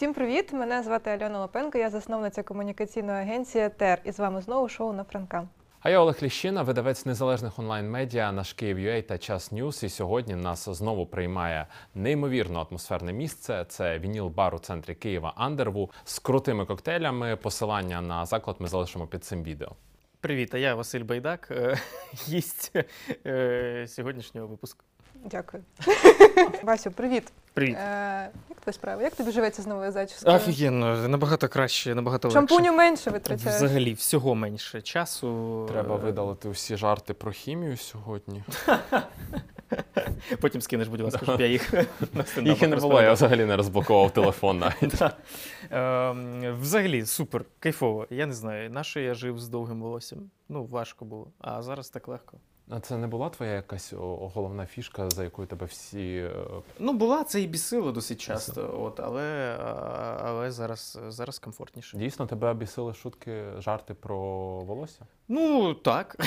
Всім привіт! Мене звати Альона Лопенко, я засновниця комунікаційної агенції ТЕР. І з вами знову шоу на Франка. А я Олег Ліщина, видавець незалежних онлайн-медіа наш Київ.UA та Час News. І сьогодні нас знову приймає неймовірно атмосферне місце. Це вініл-бар у центрі Києва Андерву з крутими коктейлями. Посилання на заклад ми залишимо під цим відео. Привіт, а я Василь Байдак, е, гість е, сьогоднішнього випуску. Дякую. Васю, привіт. Привіт. Е, як твої справи? Як тобі живеться з новою зачіскою? Офігенно, набагато краще, набагато легше. Шампуню менше витрачаєш. Взагалі, всього менше часу. Треба Е, видалити усі жарти про хімію сьогодні. Потім скинеш, будь ласка, щоб я їх на Їх і не було, я взагалі не розблокував телефон навіть. Ем, Взагалі, супер, кайфово. Я не знаю, на що я жив з довгим волоссям. Ну, важко було. А зараз так легко. А це не була твоя якась головна фішка, за якою тебе всі. е, Ну, була це і бісило досить часто, от, але, але зараз, зараз комфортніше. Дійсно, тебе обісили шутки, жарти про волосся? Ну, так.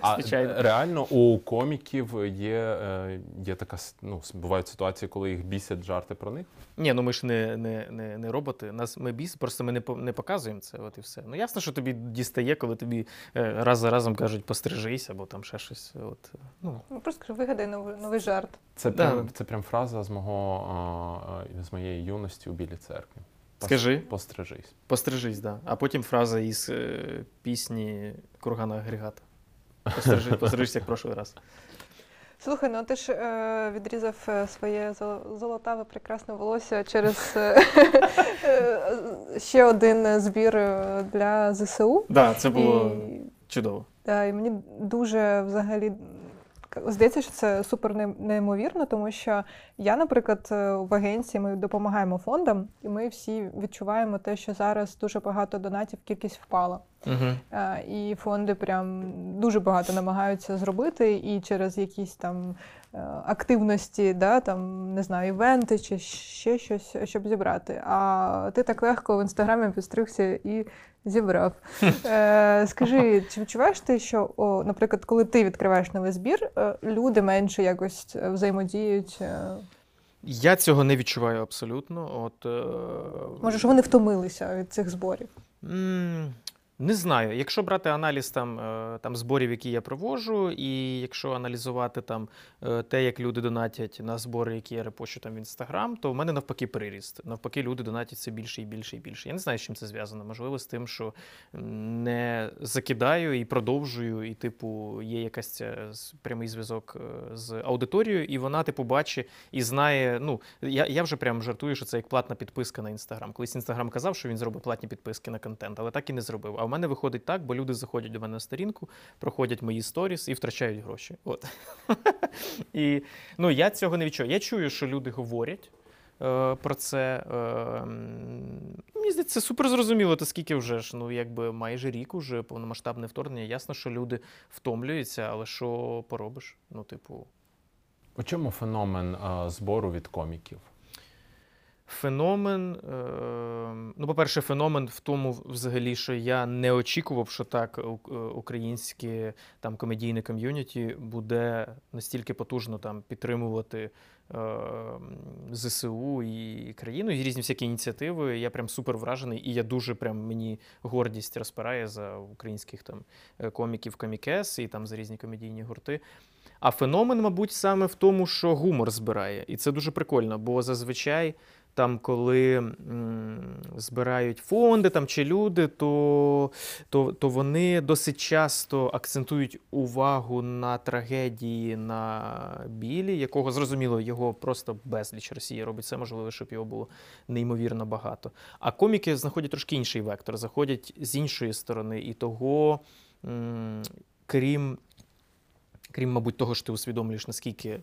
А Звичайно. реально у коміків є, е, є така ну, бувають ситуації, коли їх бісять жарти про них. Ні, ну ми ж не, не, не, не роботи. Нас ми біс, просто ми не, не показуємо це. От і все. Ну ясно, що тобі дістає, коли тобі е, раз за разом кажуть пострижись або там ще щось. От, ну. Ну, просто скажи, вигадай новий, новий жарт. Це Да. прям, це прям фраза з мого а, з моєї юності у білій церкві. Пос- Скажи. Пострижись. Пострижись, да. А потім фраза із е, пісні Кургана Агрегата. Пострижись, пострижись, як прошлий раз. Слухай, ну ти ж е, відрізав е, своє золотаве прекрасне волосся через е, е, ще один збір е, для ЗСУ. Да, це було І, чудово. І мені дуже взагалі здається, що це супер неймовірно, тому що я, наприклад, е, в агенції ми допомагаємо фондам, і ми всі відчуваємо те, що зараз дуже багато донатів, кількість впала. Е, І фонди прям дуже багато намагаються зробити, і через якісь там е, активності, да, там, не знаю, івенти чи ще щось, щоб зібрати. А ти так легко в інстаграмі підстригся і зібрав. Е, Скажи, чи відчуваєш ти, що, о, наприклад, коли ти відкриваєш новий збір, е, люди менше якось е, взаємодіють? е, Я цього не відчуваю абсолютно. От, е, Може, що вони втомилися від цих зборів? Не знаю. Якщо брати аналіз там, е, там зборів, які я проводжу, і якщо аналізувати там е, те, як люди донатять на збори, які я репощу там в інстаграм, то в мене навпаки переріст. Навпаки, люди донатять все більше і більше і більше. Я не знаю, з чим це зв'язано. Можливо, з тим, що не закидаю і продовжую, і, типу, є якась ця прямий зв'язок е, з аудиторією, і вона, типу, бачить і знає. Ну, я, я вже прям жартую, що це як платна підписка на інстаграм. Колись інстаграм казав, що він зробить платні підписки на контент, але так і не зробив. В мене виходить так, бо люди заходять до мене на сторінку, проходять мої сторіс і втрачають гроші. От. і ну, я цього не відчуваю. Я чую, що люди говорять. е, Про це е, мені здається, це супер зрозуміло, то скільки вже ж, ну якби майже рік уже повномасштабне вторгнення. Ясно, що люди втомлюються, але що поробиш? Ну, типу, У чому феномен а, збору від коміків? Феномен. Е, ну, по-перше, феномен в тому, взагалі, що я не очікував, що так е, українське там комедійне ком'юніті буде настільки потужно там підтримувати е, ЗСУ і країну, і різні всякі ініціативи. Я прям супер вражений, і я дуже прям мені гордість розпирає за українських там е, коміків комікес і там за різні комедійні гурти. А феномен, мабуть, саме в тому, що гумор збирає. І це дуже прикольно, бо зазвичай там, коли збирають фонди там, чи люди, то, то, то вони досить часто акцентують увагу на трагедії на білі, якого зрозуміло, його просто безліч Росія робить все можливе, щоб його було неймовірно багато. А коміки знаходять трошки інший вектор, заходять з іншої сторони, і того, крім, крім, мабуть, того, що ти усвідомлюєш, наскільки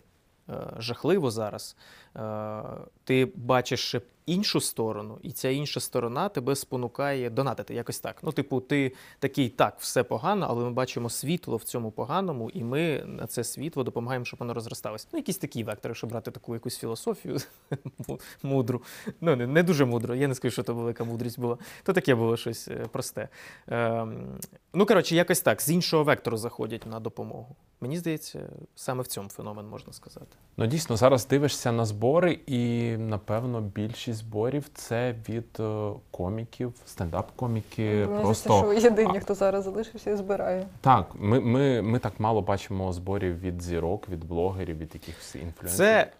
жахливо зараз, е, ти бачиш іншу сторону, і ця інша сторона тебе спонукає донатити якось так. Ну, типу, ти такий, так, все погано, але ми бачимо світло в цьому поганому, і ми на це світло допомагаємо, щоб воно розросталося. Ну, якісь такі вектори, щоб брати таку якусь філософію мудру. Ну, не, не дуже мудро. Я не скажу, що то велика мудрість була. То таке було щось е, просте. Ем, ну, коротше, якось так, з іншого вектору заходять на допомогу. Мені здається, саме в цьому феномен можна сказати. Ну дійсно зараз дивишся на збори, і напевно більшість зборів це від е, коміків, стендап-коміки. Мені просто що єдині, хто зараз залишився і збирає. так. Ми, ми, ми так мало бачимо зборів від зірок, від блогерів, від якихось інфлюенсерів. Це,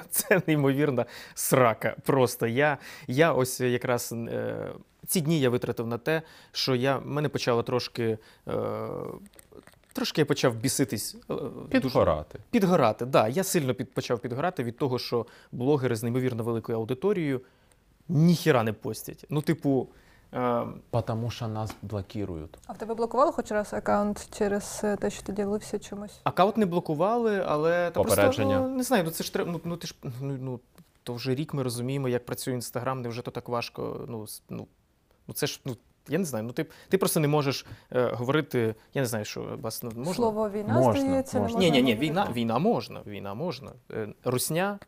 це неймовірна срака. Просто я, я ось якраз е, ці дні я витратив на те, що я мене почало трошки. Е, Трошки я почав біситись. е, дуже- підгорати. Підгорати, так. Да. Я сильно під, почав підгорати від того, що блогери з неймовірно великою аудиторією ніхіра не постять. Ну, типу, е, Потому що нас блокують. А в тебе блокували хоч раз аккаунт через е, те, що ти ділився чимось? аккаунт не блокували, але та просто, ну, не знаю, ну це ж треба. Ну, ну ти ж ну, ну, то вже рік ми розуміємо, як працює інстаграм, не вже то так важко. Ну, ну, ну це ж ну. Я не знаю, ну ти, ти просто не можеш е, говорити. Я не знаю, що вас ну, можна. Слово війна, Можна, здається, можна. не Ні, можна ні, ні, війна, війна можна. Війна можна. Е, Русня.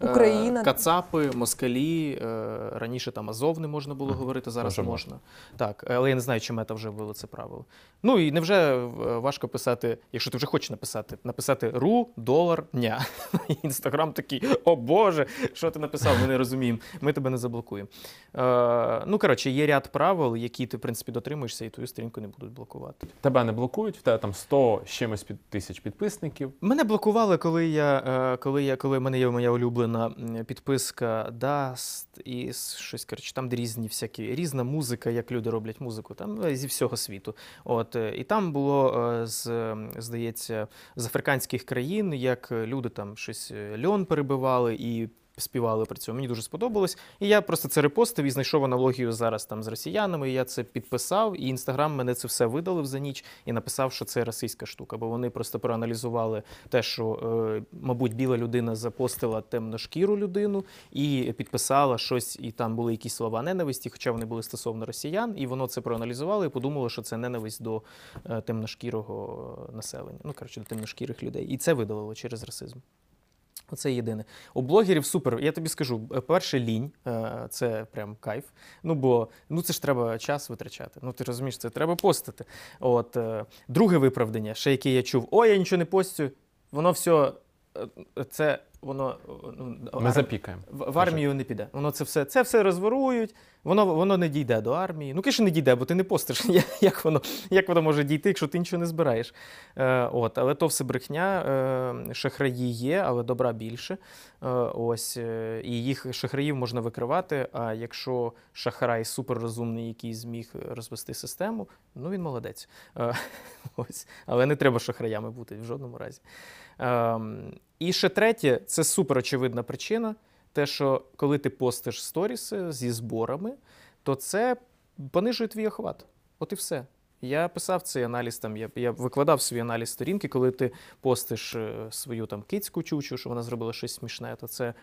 Е, Україна. Кацапи, москалі, е, раніше там Азов не можна було говорити, зараз Вже можна. Так, але я не знаю, чи мета вже ввела це правило. Ну і невже е, важко писати, якщо ти вже хочеш написати, написати ру, долар, ня. Інстаграм такий, о Боже, що ти написав? Ми не розуміємо. Ми тебе не заблокуємо. Ну, коротше, є ряд правил, які ти, в принципі, дотримуєшся, і твою сторінку не будуть блокувати. Тебе не блокують, в тебе там 100 з чимось під тисяч підписників. Мене блокували, коли я, коли я, коли в мене є моя улюблена м, підписка Dust і щось, коротше, там де різні всякі, різна музика, як люди роблять музику, там е, зі всього світу. От, е, і там було, е, з, здається, з африканських країн, як люди там щось льон перебивали і співали при цьому. Мені дуже сподобалось. І я просто це репостив і знайшов аналогію зараз там з росіянами. І я це підписав, і інстаграм мене це все видалив за ніч і написав, що це російська штука, бо вони просто проаналізували те, що, е, мабуть, біла людина запостила темношкіру людину і підписала щось, і там були якісь слова ненависті, хоча вони були стосовно росіян, і воно це проаналізувало і подумало, що це ненависть до е, темношкірого населення. Ну, коротше, до темношкірих людей. І це видалило через расизм. Оце єдине. У блогерів супер. Я тобі скажу, е, перше лінь, е, це прям кайф. Ну бо ну це ж треба час витрачати. Ну ти розумієш, це треба постити. От е, друге виправдання, ще яке я чув: О, я нічого не постю, воно все. Е, Це воно ну, Ми ар- запікаємо. в, в армію не піде. Воно це все, це все розворують, воно, воно не дійде до армії. Ну, звісно, не дійде, бо ти не постиш. Як воно, як воно може дійти, якщо ти нічого не збираєш? Е, от, але то все брехня. Е, шахраї є, але добра більше. Е, ось, е, і їх шахраїв можна викривати. А якщо шахрай суперрозумний, який зміг розвести систему, ну він молодець. Е, ось. Але не треба шахраями бути в жодному разі. Ем, і ще третє, це супер очевидна причина. Те, що коли ти постиш сторіси зі зборами, то це понижує твій охват. От і все. Я писав цей аналіз там, я, я викладав свій аналіз сторінки, коли ти постиш е, свою там кицьку чучу, що вона зробила щось смішне, то це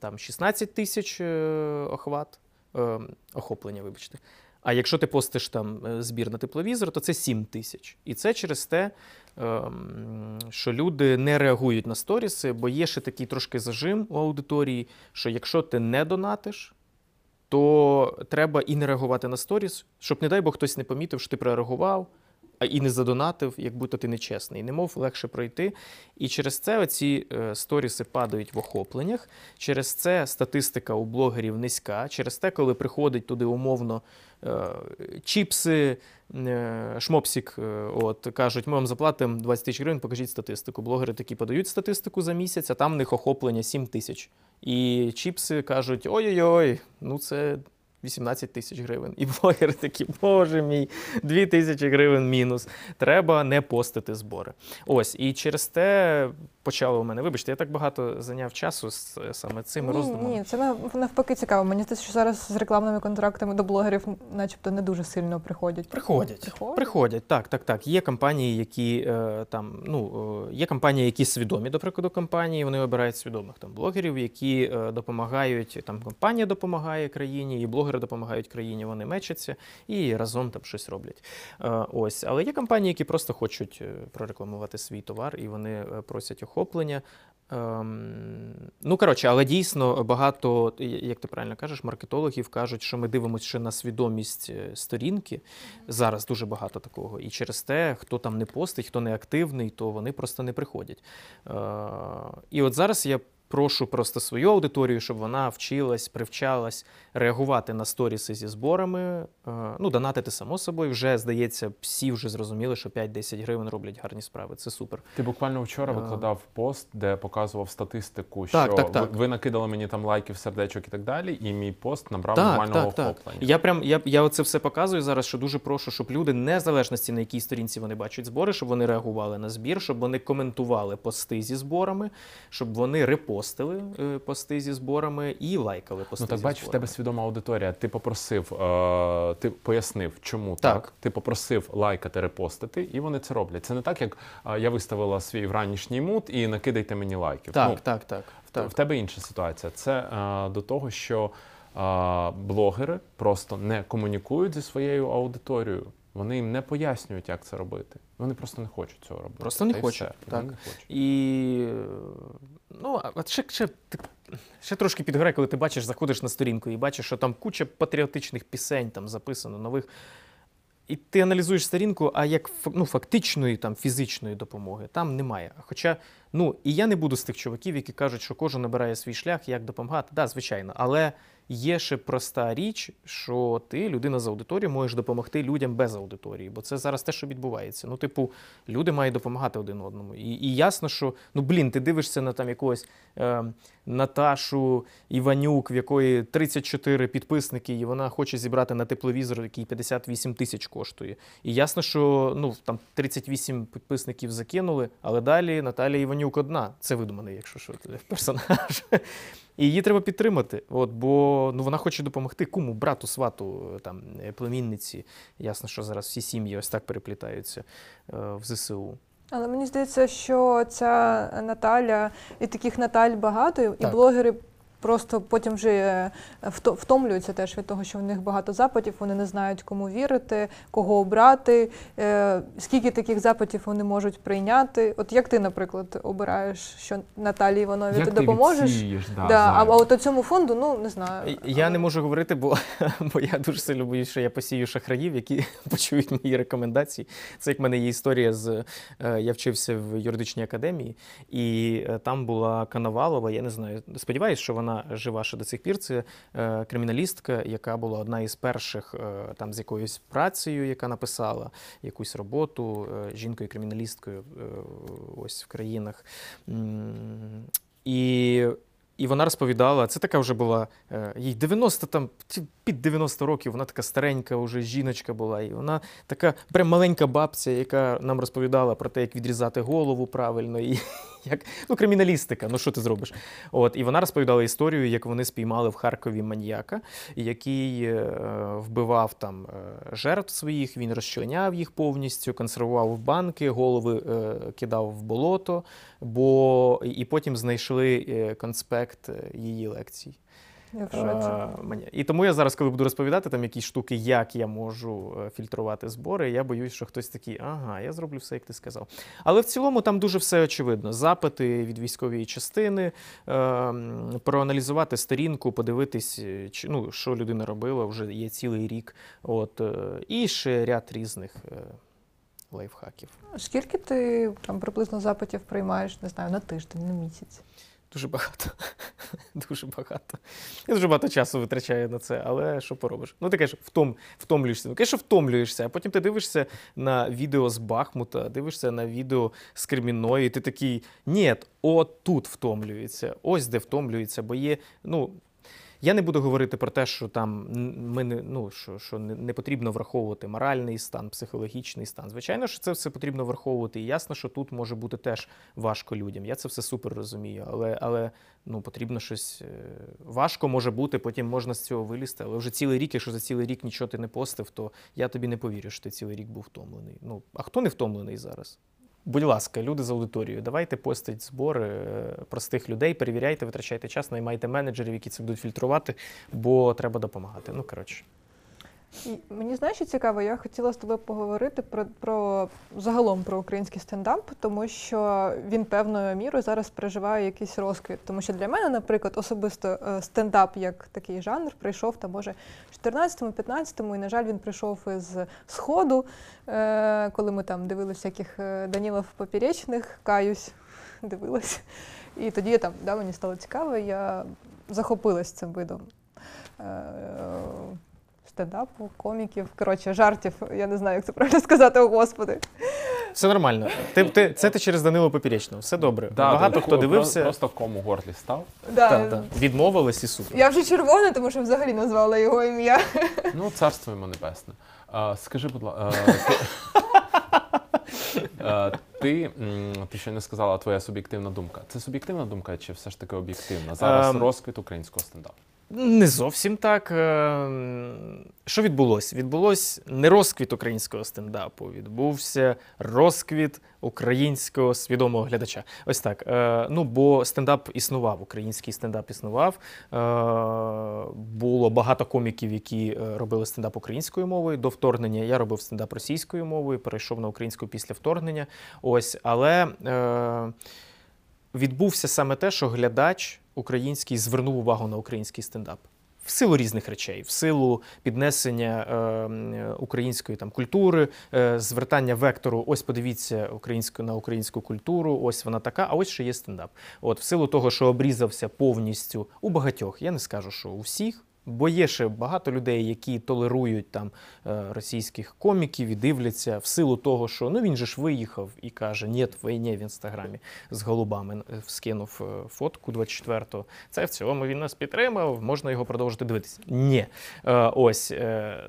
там 16 тисяч е, охват, е, охоплення, вибачте. А якщо ти постиш там е, збір на тепловізор, то це 7 тисяч. І це через те, ем, що люди не реагують на сторіси, бо є ще такий трошки зажим у аудиторії, що якщо ти не донатиш, то треба і не реагувати на сторіс, щоб, не дай Бог, хтось не помітив, що ти прореагував, і не задонатив, як будто ти нечесний. Немов легше пройти. І через це оці е, сторіси падають в охопленнях. Через це статистика у блогерів низька. Через те, коли приходить туди умовно е, чіпси, е, шмопсік, от кажуть, ми вам заплатимо 20 тисяч гривень, покажіть статистику. Блогери такі подають статистику за місяць, а там в них охоплення 7 тисяч. І чіпси кажуть: ой-ой-ой, ну це 18 тисяч гривень. І блогери такі, боже мій, 2 тисячі гривень мінус. Треба не постити збори. Ось, і через те почало у мене. Вибачте, я так багато зайняв часу з саме цими ні, роздумами. ні, це навпаки цікаво. Мені здається, що зараз з рекламними контрактами до блогерів, начебто, не дуже сильно приходять. Приходять. Приходять? Приходять, так, так, так. Є компанії, які е, там, ну, е, є компанії, які свідомі, до прикладу, компанії, вони обирають свідомих там блогерів, які е, допомагають, там компанія допомагає країні, і блогери допомагають країні, вони мечаться і разом там щось роблять. Е, ось. Але є компанії, які просто хочуть е, прорекламувати свій товар, і вони е, просять охоплення. Ем, ну, коротше, але дійсно багато, як ти правильно кажеш, маркетологів кажуть, що ми дивимося ще на свідомість сторінки. Зараз дуже багато такого. І через те, хто там не постить, хто не активний, то вони просто не приходять. Е, і от зараз я прошу просто свою аудиторію, щоб вона вчилась, привчалась реагувати на сторіси зі зборами. Е, Ну, донатити само собою. Вже здається, всі вже зрозуміли, що 5-10 гривень роблять гарні справи. Це супер. Ти буквально вчора Е. викладав пост, де показував статистику, що так, так. Ви, ви накидали мені там лайків, сердечок і так далі, і мій пост набрав Так, нормального так, так. охоплення. Я прям я, я оце все показую зараз, що дуже прошу, щоб люди, незалежності на якій сторінці вони бачать збори, щоб вони реагували на збір, щоб вони коментували пости зі зборами, щоб вони репостили е, пости зі зборами і лайкали пости. Ну так зі бачиш, в тебе свідома аудиторія. Ти попросив, е, ти пояснив, чому так. Так. Ти попросив лайкати, репостити, і вони це роблять. Це не так, як е, я виставила свій вранішній мут і накидайте мені лайків. Так, Ну, так, так, В так. тебе інша ситуація. Це е, до того, що е, блогери просто не комунікують зі своєю аудиторією. Вони їм не пояснюють, як це робити. Вони просто не хочуть цього робити. Просто не Та й хочуть, все. так. Вони не хочуть. І ну, а ще, ще, ти- ще трошки підгорає, коли ти бачиш, заходиш на сторінку і бачиш, що там куча патріотичних пісень там записано, нових. І ти аналізуєш сторінку, а як ну, фактичної там, фізичної допомоги там немає. Хоча, ну, і я не буду з тих чуваків, які кажуть, що кожен набирає свій шлях, як допомагати. Так, да, звичайно, але є ще проста річ, що ти, людина з аудиторією, можеш допомогти людям без аудиторії, бо це зараз те, що відбувається. Ну, типу, люди мають допомагати один одному. І, і ясно, що ну блін, ти дивишся на там якогось е, Наташу Іванюк, в якої 34 підписники, і вона хоче зібрати на тепловізор, який 58 тисяч коштує. І ясно, що ну там 38 підписників закинули, але далі Наталія Іванюк одна. Це видуманий, якщо що, персонаж. І її треба підтримати, от, бо ну, вона хоче допомогти куму, брату, свату, там, е, племінниці. Ясно, що зараз всі сім'ї ось так переплітаються е, в ЗСУ. Але мені здається, що ця Наталя і таких Наталь багато, і Так. блогери просто потім вже е, втомлюються теж від того, що в них багато запитів, вони не знають, кому вірити, кого обрати, е, скільки таких запитів вони можуть прийняти. От як ти, наприклад, обираєш, що Наталі Іванові Як ти допоможеш? відсієш, да, Да, а, а от цьому фонду, ну не знаю. Я не можу говорити, бо, бо я дуже сильно боюсь, що я посію шахраїв, які почують мої рекомендації. Це як в мене є історія з е, я вчився в юридичній академії, і там була Коновалова. Я не знаю, сподіваюся, що вона жива ще до цих пір. Це е, криміналістка, яка була одна із перших е, там з якоюсь працею, яка написала якусь роботу е, жінкою-криміналісткою ось в країнах. І і вона розповідала, це така вже була їй 90 там під 90 років, вона така старенька, вже жіночка була. І вона така прям маленька бабця, яка нам розповідала про те, як відрізати голову правильно, і як ну, криміналістика, ну що ти зробиш? От, і вона розповідала історію, як вони спіймали в Харкові маньяка, який е, вбивав там е, жертв своїх, він розчленяв їх повністю, консервував банки, голови е, кидав в болото, бо і потім знайшли е, конспект е, її лекцій. Я. Е, мені- І тому я зараз, коли буду розповідати там якісь штуки, як я можу е, фільтрувати збори, я боюсь, що хтось такий, ага, я зроблю все, як ти сказав. Але в цілому там дуже все очевидно. Запити від військової частини, е, проаналізувати сторінку, подивитись, чи, ну, що людина робила, вже є цілий рік. От, і ще ряд різних лайфхаків. Скільки ти там приблизно запитів приймаєш, не знаю, на тиждень, на місяць? Дуже багато. Дуже багато. Я дуже багато часу витрачаю на це, але що поробиш? Ну, ти кажеш, втом, втомлюєшся. Ну, конечно, втомлюєшся, а потім ти дивишся на відео з Бахмута, дивишся на відео з Креміної, і ти такий, ні, от тут втомлюється, ось де втомлюється, бо є, ну. Я не буду говорити про те, що там ми не ну що, що не, потрібно враховувати моральний стан, психологічний стан. Звичайно, що це все потрібно враховувати. І ясно, що тут може бути теж важко людям. Я це все супер розумію, але, але ну потрібно щось е, важко може бути, потім можна з цього вилізти. Але вже цілий рік, якщо за цілий рік нічого ти не постив, то я тобі не повірю, що ти цілий рік був втомлений. Ну а хто не втомлений зараз? Будь ласка, люди з аудиторією, давайте постить збори е, простих людей, перевіряйте, витрачайте час, наймайте менеджерів, які це будуть фільтрувати, бо треба допомагати. Ну коротше. Мені знаєш, що цікаво, я хотіла з тобою поговорити про, про загалом про український стендап, тому що він певною мірою зараз переживає якийсь розквіт. Тому що для мене, наприклад, особисто е, стендап як такий жанр прийшов там, може, в 14-15, і, на жаль, він прийшов із Сходу, е, коли ми там дивилися всяких е, Данілов поперечних, каюсь, дивилась. І тоді там да, мені стало цікаво, я захопилась цим видом. Е, Стендапу, коміків, коротше, жартів. Я не знаю, як це правильно сказати, о господи. Все нормально. Ти, ти, це ти через Данило Поперечного. Все добре. Багато так, хто дивився. Просто кому горлі став. Да. Та, та. Відмовились і супер. Я вже червона, тому що взагалі назвала його ім'я. Ну, царство йому небесне. А, скажи, будь ласка, ти, Е, ти, ти ще не сказала твоя суб'єктивна думка. Це суб'єктивна думка чи все ж таки об'єктивна? Зараз Ем, розквіт українського стендапу. Не зовсім так. Ем, Що відбулося? Відбулось не розквіт українського стендапу, відбувся розквіт українського свідомого глядача. Ось так. Е, Ну, бо стендап існував, український стендап існував. Е, Було багато коміків, які е, робили стендап українською мовою до вторгнення. Я робив стендап російською мовою, перейшов на українську після вторгнення. Ось, але. Е, відбувся саме те, що глядач український звернув увагу на український стендап. В силу різних речей, в силу піднесення е, української там культури, е, звертання вектору. Ось подивіться українську на українську культуру. Ось вона така. А ось ще є стендап. От в силу того, що обрізався повністю у багатьох. Я не скажу, що у всіх. Бо є ще багато людей, які толерують там е, російських коміків і дивляться в силу того, що ну він же ж виїхав і каже, ні, війні в інстаграмі з голубами е, скинув е, фотку 24-го. Це в цілому він нас підтримав, можна його продовжити дивитися. Ні. Ось,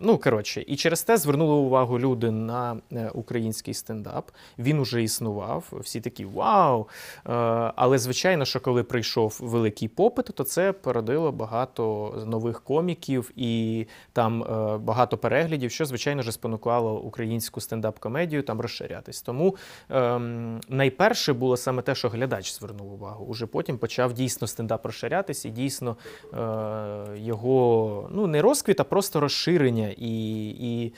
ну коротше, і через те звернули увагу люди на український стендап. Він уже існував. Всі такі вау. Але звичайно, що коли прийшов великий попит, то це породило багато нових коміків і там е, багато переглядів, що звичайно ж спонукало українську стендап-комедію там розширятись. Тому ем, найперше було саме те, що глядач звернув увагу. Уже потім почав дійсно стендап розширятись, і дійсно е, його ну не розквіт, а просто розширення і, і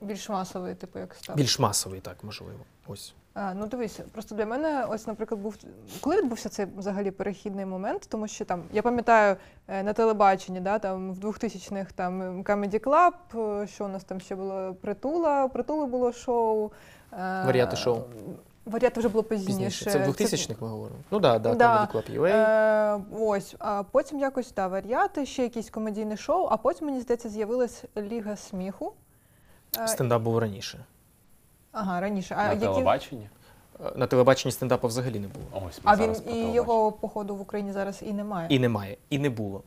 Більш масовий, типу, як став. більш масовий, так можливо. Ось. А, ну дивись, просто для мене, ось, наприклад, був коли відбувся цей взагалі перехідний момент, тому що там я пам'ятаю е, на телебаченні, да, там в 2000-х там Comedy Club, е, що у нас там ще було притула, притули було шоу. е, Варіати шоу. Варіати вже було пізніше. Пізніше. Це в 2000-х ми говоримо. Ну да, да, Да. Comedy Club UA. Е, ось, а потім якось да, варіати, ще якісь комедійне шоу, а потім, мені здається, з'явилась Ліга сміху. Е, Стендап був раніше. Ага, раніше. А, На які... телебаченні? Е, На телебаченні стендапу взагалі не було. Ось ми а зараз він про і телебачення. його, походу, в Україні зараз і немає. І немає, і не було.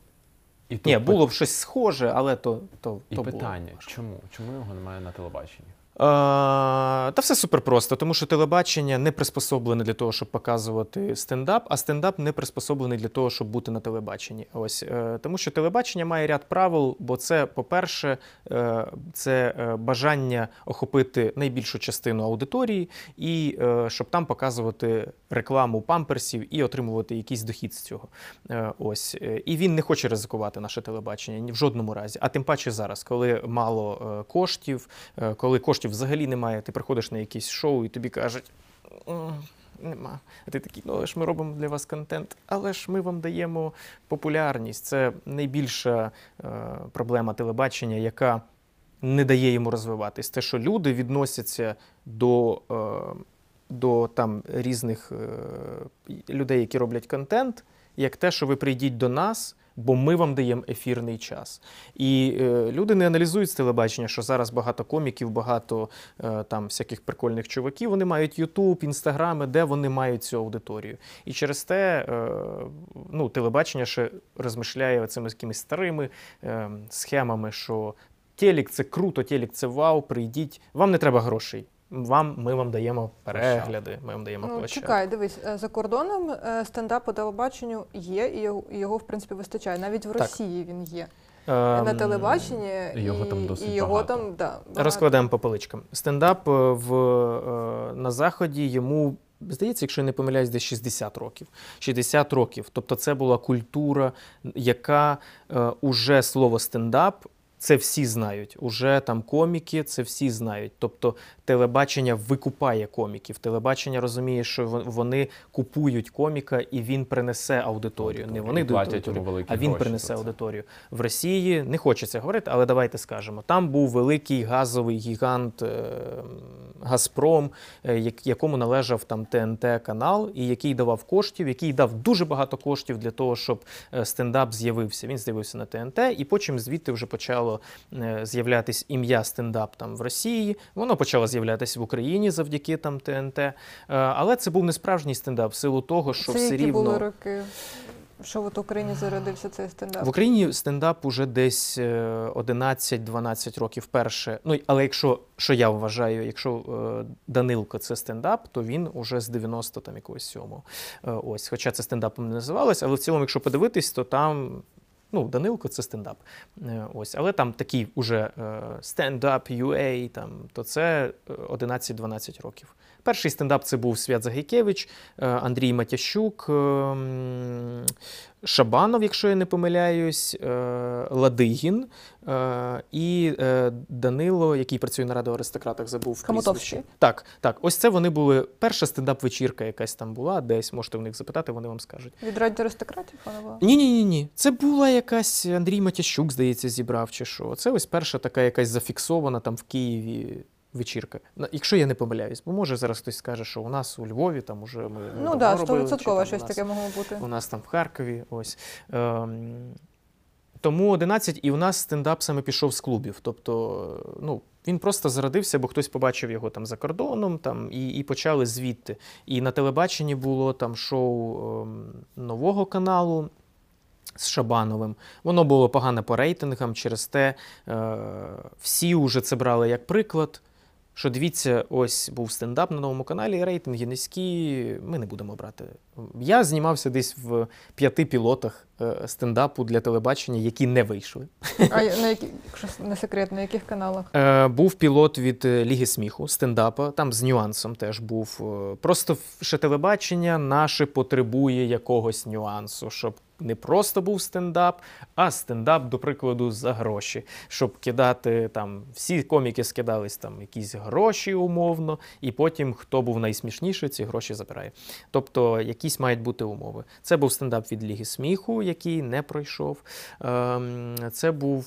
І тут Ні, пи- було б щось схоже, але то, то, І то питання, було. чому? Чому його немає на телебаченні? А, та все супер просто, тому що телебачення не приспособлене для того, щоб показувати стендап, а стендап не приспособлений для того, щоб бути на телебаченні. Ось е, тому, що телебачення має ряд правил, бо це, по-перше, е, це е, бажання охопити найбільшу частину аудиторії, і е, щоб там показувати рекламу памперсів і отримувати якийсь дохід з цього. Е, Ось Е, і він не хоче ризикувати наше телебачення ні в жодному разі. А тим паче зараз, коли мало е, коштів, е, коли коштів взагалі немає, ти приходиш на якесь шоу і тобі кажуть. Нема. А ти такий, ну але ж ми робимо для вас контент, але ж ми вам даємо популярність. Це найбільша е, проблема телебачення, яка не дає йому розвиватись. Те, що люди відносяться до, е, до там різних е, людей, які роблять контент, як те, що ви прийдіть до нас, бо ми вам даємо ефірний час. І е, люди не аналізують з телебачення, що зараз багато коміків, багато е, там всяких прикольних чуваків. Вони мають Ютуб, інстаграми, де вони мають цю аудиторію. І через те е, ну, телебачення ще розмишляє цими якимись старими е, схемами, що телек це круто, телек це вау, прийдіть. Вам не треба грошей. Вам ми вам даємо перегляди, ми вам даємо Ну, площадку. чекай, дивись, е, за кордоном е, стендап по телебаченню є, і його, його в принципі вистачає. Навіть в Так. Росії він є. Ем, на телебаченні його і, там досить і його багато. там да, багато. Розкладаємо по поличкам. Стендап е, в, на Заході йому. Здається, якщо я не помиляюсь, десь 60 років. 60 років. Тобто це була культура, яка е, уже слово стендап це всі знають. Уже там коміки, це всі знають. Тобто телебачення викупає коміків. Телебачення розуміє, що вони купують коміка, і він принесе аудиторію. Не вони йому аудиторію, а він принесе аудиторію. В Росії не хочеться говорити, але давайте скажемо. Там був великий газовий гігант е, Газпром, е, якому належав там ТНТ канал, і який давав коштів, який дав дуже багато коштів для того, щоб е, стендап з'явився. Він з'явився на ТНТ, і потім звідти вже почало е, з'являтись ім'я стендап там в Росії. Воно почало з'являтися в Україні завдяки там ТНТ. Е, Але це був не справжній стендап в силу того, що Це все які рівно. були роки, що от в Україні зародився цей стендап? В Україні стендап уже десь е, 11-12 років перше. Ну, але якщо, що я вважаю, якщо е, Данилко це стендап, то він уже з 90 там якогось сьомого. Е, Ось, хоча це стендапом не називалось, але в цілому, якщо подивитись, то там. Ну, Данилко це стендап. Е, Ось, але там такий уже е, стендап UA, там, то це е, 11-12 років. Перший стендап це був Свят Загайкевич, е, Андрій Матящук, е, м, Шабанов, якщо я не помиляюсь, е, Ладигін е, і е, Данило, який працює на радіо аристократах, забув Камутовський. прізвище. Так, так. Ось це вони були. Перша стендап-вечірка якась там була, десь можете в них запитати, вони вам скажуть. Від радіо аристократів вона була? Ні, ні, ні, ні. Це була якась Андрій Матящук, здається, зібрав чи що. Це ось перша така якась зафіксована там в Києві. Вечірка. Якщо я не помиляюсь, бо може зараз хтось скаже, що у нас у Львові там уже ми Ну там стовідсотково щось таке могло бути. у нас там в Харкові. Ось. Ем, тому 11, і у нас стендап саме пішов з клубів. Тобто, е, ну, він просто зародився, бо хтось побачив його там за кордоном, там, і, і почали звідти. І на телебаченні було там шоу ем, нового каналу. З Шабановим. Воно було погане по рейтингам, через те е, всі вже це брали як приклад. Що дивіться, ось був стендап на новому каналі, рейтинги низькі. Ми не будемо брати. Я знімався десь в п'яти пілотах е, стендапу для телебачення, які не вийшли. А на які, якщо не секрет, на яких каналах? Е, був пілот від е, Ліги сміху, стендапа, там з нюансом теж був. Просто ще телебачення наше потребує якогось нюансу, щоб не просто був стендап, а стендап, до прикладу, за гроші. Щоб кидати там, всі коміки скидались там якісь гроші умовно, і потім хто був найсмішніший, ці гроші забирає. Тобто якісь мають бути умови. Це був стендап від Ліги сміху, який не пройшов. Ем, Це був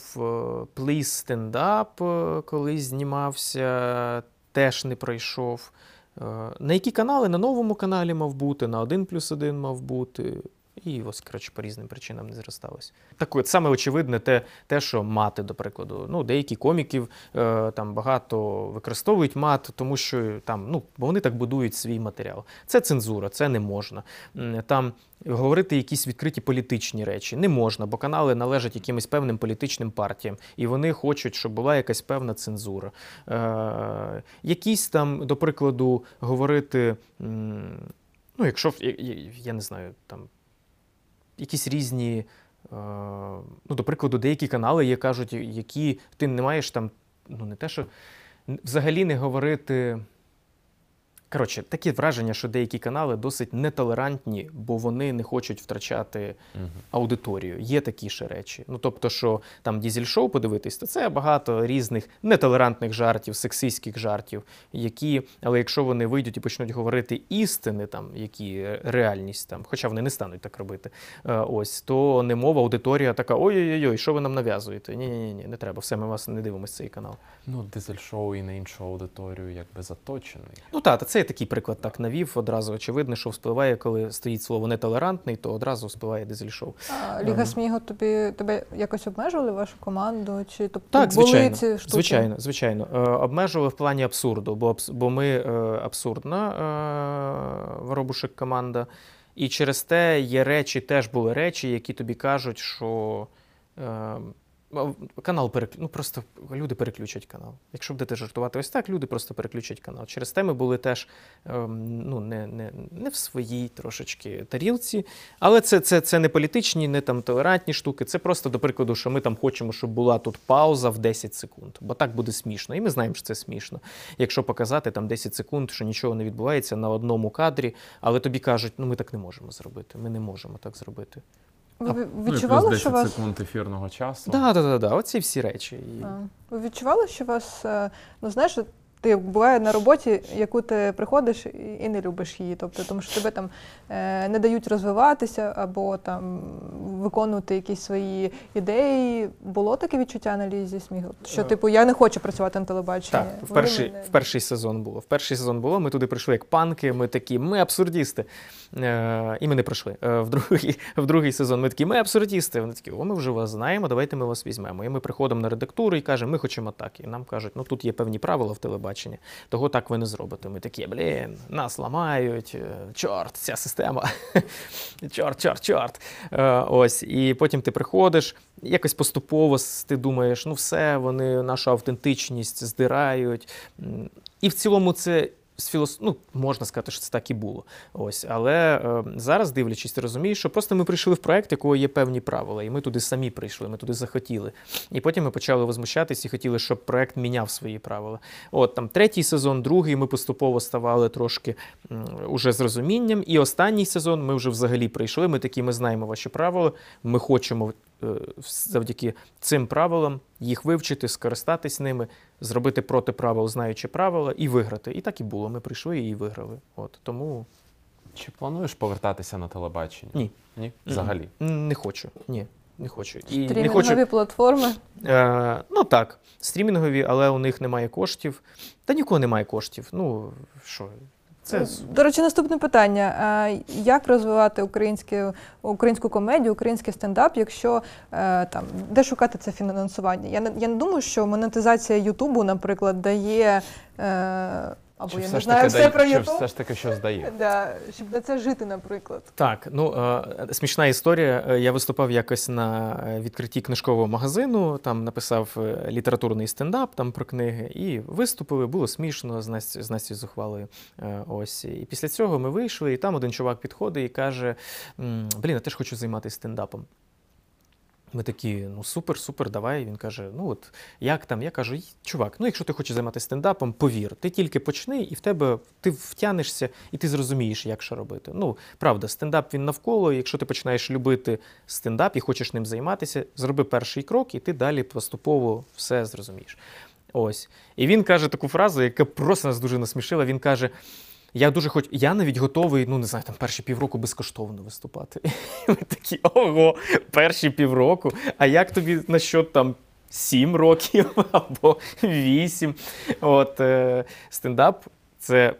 плейс стендап, колись коли знімався, теж не пройшов. Е, На які канали? На новому каналі мав бути, на 1 плюс 1 мав бути. І ось, коротше, по різним причинам не зросталось. Так от, саме очевидне, те, те, що мати, до прикладу. Ну, деякі коміків е, там багато використовують мат, тому що там, ну, бо вони так будують свій матеріал. Це цензура, це не можна. Там говорити якісь відкриті політичні речі не можна, бо канали належать якимось певним політичним партіям, і вони хочуть, щоб була якась певна цензура. Е, якісь там, до прикладу, говорити, ну, якщо я, не знаю, там якісь різні. е, Ну, до прикладу, деякі канали є, кажуть, які ти не маєш там, ну не те, що взагалі не говорити. Коротше, таке враження, що деякі канали досить нетолерантні, бо вони не хочуть втрачати Мгм. аудиторію. Є такі ще речі. Ну тобто, що там дізель-шоу подивитись, то це багато різних нетолерантних жартів, сексистських жартів, які, але якщо вони вийдуть і почнуть говорити істини, там які реальність, там, хоча вони не стануть так робити, е, ось то немова аудиторія така: ой-ой-ой, що ви нам нав'язуєте? Ні, ні, ні, не треба. Все, ми вас не дивимося цей канал. Ну, дизель-шоу і на іншу аудиторію якби заточений. Ну так, та це я такий приклад так навів. Одразу очевидно, що вспливає, коли стоїть слово нетолерантний, то одразу вспливає дизель-шоу. А, Ліга Ем. сміху тобі тебе якось обмежували вашу команду? Чи тобто Так, були звичайно. ці штуки? Звичайно, звичайно. Е, обмежували в плані абсурду, бо, бо ми е, абсурдна е, воробушек команда. І через те є речі, теж були речі, які тобі кажуть, що е, канал переклю... ну просто люди переключать канал. Якщо будете жартувати ось так, люди просто переключать канал. Через те ми були теж ем, ну, не, не, не в своїй трошечки тарілці. Але це, це, це не політичні, не там толерантні штуки. Це просто, до прикладу, що ми там хочемо, щоб була тут пауза в 10 секунд, бо так буде смішно. І ми знаємо, що це смішно. Якщо показати там 10 секунд, що нічого не відбувається на одному кадрі, але тобі кажуть, ну ми так не можемо зробити. Ми не можемо так зробити. Ви відчували, Ну, плюс 10 що 10 вас секунд ефірного часу. Да, да, да, да, оці всі речі. І... А. Ви відчували, що вас, е, ну знаєш, ти буває на роботі, яку ти приходиш і- не любиш її. Тобто, тому що тебе там е, не дають розвиватися або там виконувати якісь свої ідеї. Було таке відчуття на лізі сміху? Що, Е. типу, я не хочу працювати на телебаченні. Так, в перший, мене- в перший сезон було. В перший сезон було. Ми туди прийшли як панки, ми такі, ми абсурдісти. Е, і ми не прийшли. Е, в, другий, в другий сезон ми такі, ми абсурдісти. Вони такі, о, ми вже вас знаємо, давайте ми вас візьмемо. І ми приходимо на редактуру і кажемо, ми хочемо так. І нам кажуть, ну тут є певні правила в телебаченні, того так ви не зробите. Ми такі, блін, нас ламають, е, чорт, ця система. чорт, чорт, чорт. Е, ось. І потім ти приходиш, якось поступово ти думаєш, ну все, вони нашу автентичність здирають. І в цілому це. З філос... ну, можна сказати, що це так і було. Ось. Але е, зараз, дивлячись, ти розумієш, що просто ми прийшли в проект, якого є певні правила, і ми туди самі прийшли, ми туди захотіли. І потім ми почали возмущатись і хотіли, щоб проект міняв свої правила. От там третій сезон, другий, ми поступово ставали трошки уже з розумінням. І останній сезон ми вже взагалі прийшли. Ми такі, ми знаємо ваші правила, ми хочемо завдяки цим правилам їх вивчити, скористатись ними, зробити проти правил, знаючи правила, і виграти. І так і було. Ми прийшли і виграли. От тому Чи плануєш повертатися на телебачення? ні, Ні? Взагалі. не хочу. Ні, не хочу. І не хочу. платформи. Е, ну так, стрімінгові, але у них немає коштів. Та нікого немає коштів. Ну що, це До речі, наступне питання: як розвивати українське, українську комедію, український стендап, якщо е, там де шукати це фінансування? Я не я не думаю, що монетизація Ютубу, наприклад, дає е, або Чи я все не ж знаю таки все дає- про чи Ютуб. все ж таки щось дає? Да, щоб на це жити, наприклад. Так, ну е, смішна історія. Е, Я виступав якось на е, відкритті книжкового магазину, там написав е, літературний стендап там про книги, і виступили, було смішно з Настю, з Настю Зухвалою. Е, Ось. І після цього ми вийшли, і там один чувак підходить і каже: «М, Блін, я теж хочу займатися стендапом. Ми такі, ну супер, супер, давай. Він каже: ну от як там? Я кажу, чувак, ну якщо ти хочеш займатися стендапом, повір, ти тільки почни, і в тебе ти втягнешся, і ти зрозумієш, як що робити. Ну, правда, стендап він навколо. Якщо ти починаєш любити стендап і хочеш ним займатися, зроби перший крок, і ти далі поступово все зрозумієш. Ось. І він каже таку фразу, яка просто нас дуже насмішила. Він каже. Я дуже хоч, я навіть готовий, ну не знаю, там перші півроку безкоштовно виступати. І ми такі, ого, перші півроку. А як тобі на що там сім років або вісім? От е, стендап це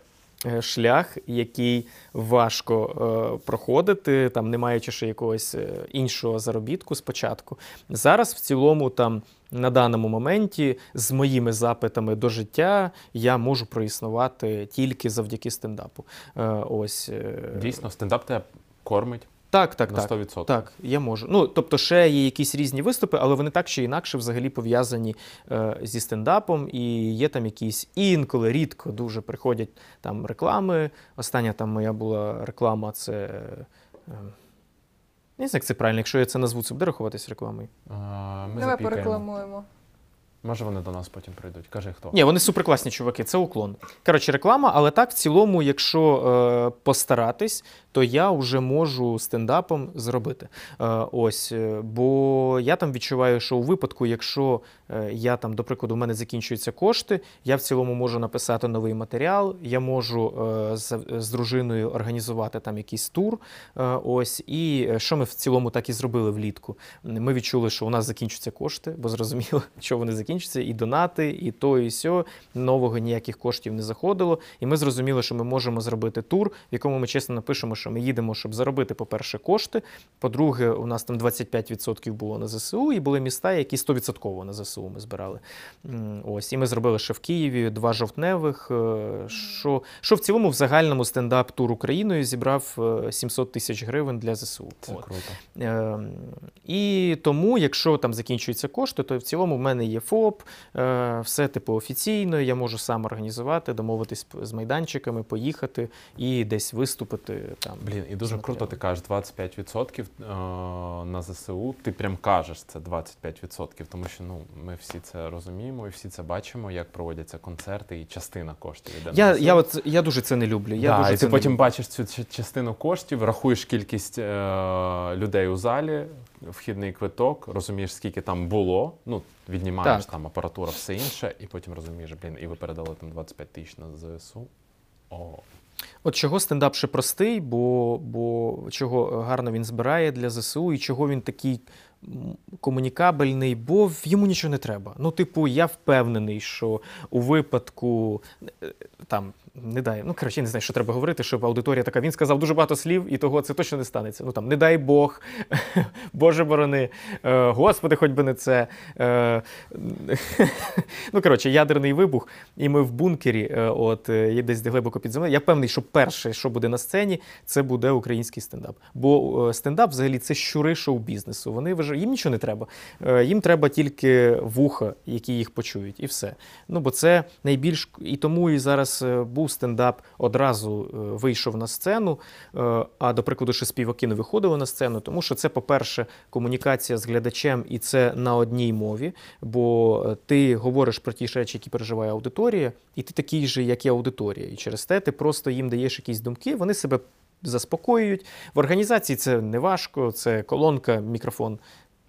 е, шлях, який важко е, проходити, там не маючи ще якогось е, іншого заробітку спочатку. Зараз в цілому там. На даному моменті з моїми запитами до життя я можу проіснувати тільки завдяки стендапу. Е, ось е, Дійсно, стендап тебе кормить так, так, на так. 100%. Так, я можу. Ну, тобто, ще є якісь різні виступи, але вони так чи інакше взагалі пов'язані е, зі стендапом, і є там якісь інколи рідко дуже приходять там реклами. Остання там моя була реклама, це. Е, не знаю, як це правильно, якщо я це назву, це буде рахуватись рекламою. А, Ми Давай запікаємо. порекламуємо. Може, вони до нас потім прийдуть. Кажи хто. Ні, вони суперкласні чуваки, це уклон. Коротше, реклама, але так в цілому, якщо е, постаратись, то я вже можу стендапом зробити. Е, ось, е, бо я там відчуваю, що у випадку, якщо я там, до прикладу, у мене закінчуються кошти, я в цілому можу написати новий матеріал, я можу е, з, з дружиною організувати там якийсь тур. Е, ось, і е, що ми в цілому так і зробили влітку. Ми відчули, що у нас закінчуються кошти, бо зрозуміло, що вони закінчаться, і донати, і то, і сьо. Нового ніяких коштів не заходило. І ми зрозуміли, що ми можемо зробити тур, в якому ми чесно напишемо, що ми їдемо, щоб заробити, по-перше, кошти. По-друге, у нас там 25% було на ЗСУ, і були міста, які 100% на ЗСУ ми збирали. Ось, і ми зробили ще в Києві два жовтневих. е, Що, що в цілому в загальному стендап тур Україною зібрав е, 700 тисяч гривень для ЗСУ. Це От. круто. Е, І тому, якщо там закінчуються кошти, то в цілому в мене є ФОП, е, все типу офіційно. Я можу сам організувати, домовитись з майданчиками, поїхати і десь виступити там. Блін, і дуже круто, ти кажеш 25% е, на ЗСУ. Ти прям кажеш це 25%, тому що ну ми всі це розуміємо і всі це бачимо, як проводяться концерти, і частина коштів іде Я, на я, от, я дуже це не люблю. Я да, дуже і це ти не потім люблю. бачиш цю частину коштів, рахуєш кількість е, людей у залі, вхідний квиток, розумієш, скільки там було. Ну, віднімаєш Так. там апаратура, все інше, і потім розумієш, блін, і ви передали там 25 тисяч на ЗСУ. О, От чого стендап ще простий, бо, бо чого гарно він збирає для ЗСУ, і чого він такий комунікабельний, бо йому нічого не треба. Ну, типу, я впевнений, що у випадку е, там. Не дай, ну коротше, я не знаю, що треба говорити, щоб аудиторія така. Він сказав дуже багато слів, і того це точно не станеться. Ну там не дай Бог, Боже борони, е, Господи, хоч би не це. Е, ну коротше, ядерний вибух, і ми в бункері, е, от є десь глибоко під землею. Я певний, що перше, що буде на сцені, це буде український стендап. Бо стендап, взагалі, це щури шоу-бізнесу. Вони вже їм нічого не треба. Їм треба тільки вуха, які їх почують, і все. Ну бо це найбільш і тому і зараз був стендап одразу е, вийшов на сцену. е, А до прикладу, ще співаки не виходили на сцену, тому що це, по-перше, комунікація з глядачем, і це на одній мові. Бо е, ти говориш про ті речі, які переживає аудиторія, і ти такий же, як і аудиторія. І через те ти просто їм даєш якісь думки, вони себе заспокоюють. В організації це не важко, це колонка, мікрофон.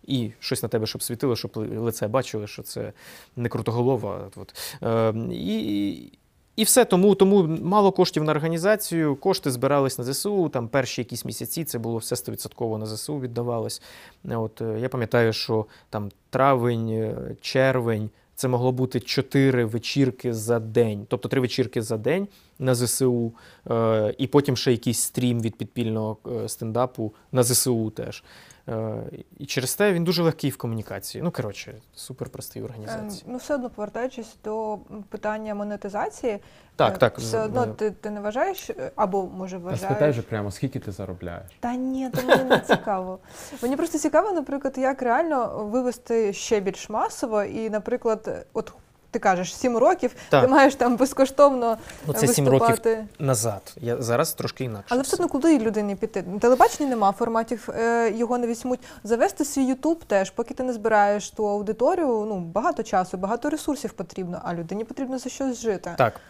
І щось на тебе, щоб світило, щоб лице бачили, що це не крутоголова. От. Е, і, і все тому, тому мало коштів на організацію. Кошти збирались на ЗСУ. Там перші якісь місяці це було все 100% на ЗСУ віддавалось. От е, я пам'ятаю, що там травень, е, червень. Це могло бути чотири вечірки за день, тобто три вечірки за день на ЗСУ, е, і потім ще якийсь стрім від підпільного стендапу на ЗСУ теж. Е, і через те він дуже легкий в комунікації. Ну, коротше, супер простий в Е, організації. Ну, все одно повертаючись до питання монетизації, Так, е, так. все одно ти, ти не вважаєш, е, або може Та вважаєш. спитай вже прямо, скільки ти заробляєш? Та ні, то мені не цікаво. Мені просто цікаво, наприклад, як реально вивести ще більш масово, і, наприклад, от ти кажеш, сім років, Так. ти маєш там безкоштовно Ну, це сім років виступати. назад. Я зараз трошки інакше. Але все одно куди людині піти? Телебачення нема форматів, е, його не візьмуть. Завести свій Ютуб теж, поки ти не збираєш ту аудиторію, ну багато часу, багато ресурсів потрібно, а людині потрібно за щось жити. Так.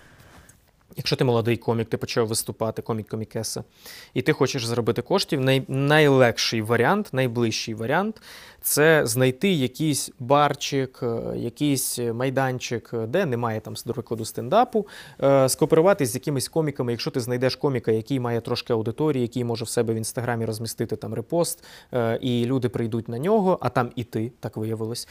Якщо ти молодий комік, ти почав виступати, комік-комікеса, і ти хочеш заробити коштів, най- найлегший варіант, найближчий варіант це знайти якийсь барчик, е, якийсь майданчик, е, де немає там, до прикладу, стендапу, е, скооперуватись з якимись коміками. Якщо ти знайдеш коміка, який має трошки аудиторії, який може в себе в інстаграмі розмістити там репост, і люди прийдуть на нього, а там і ти, так виявилось.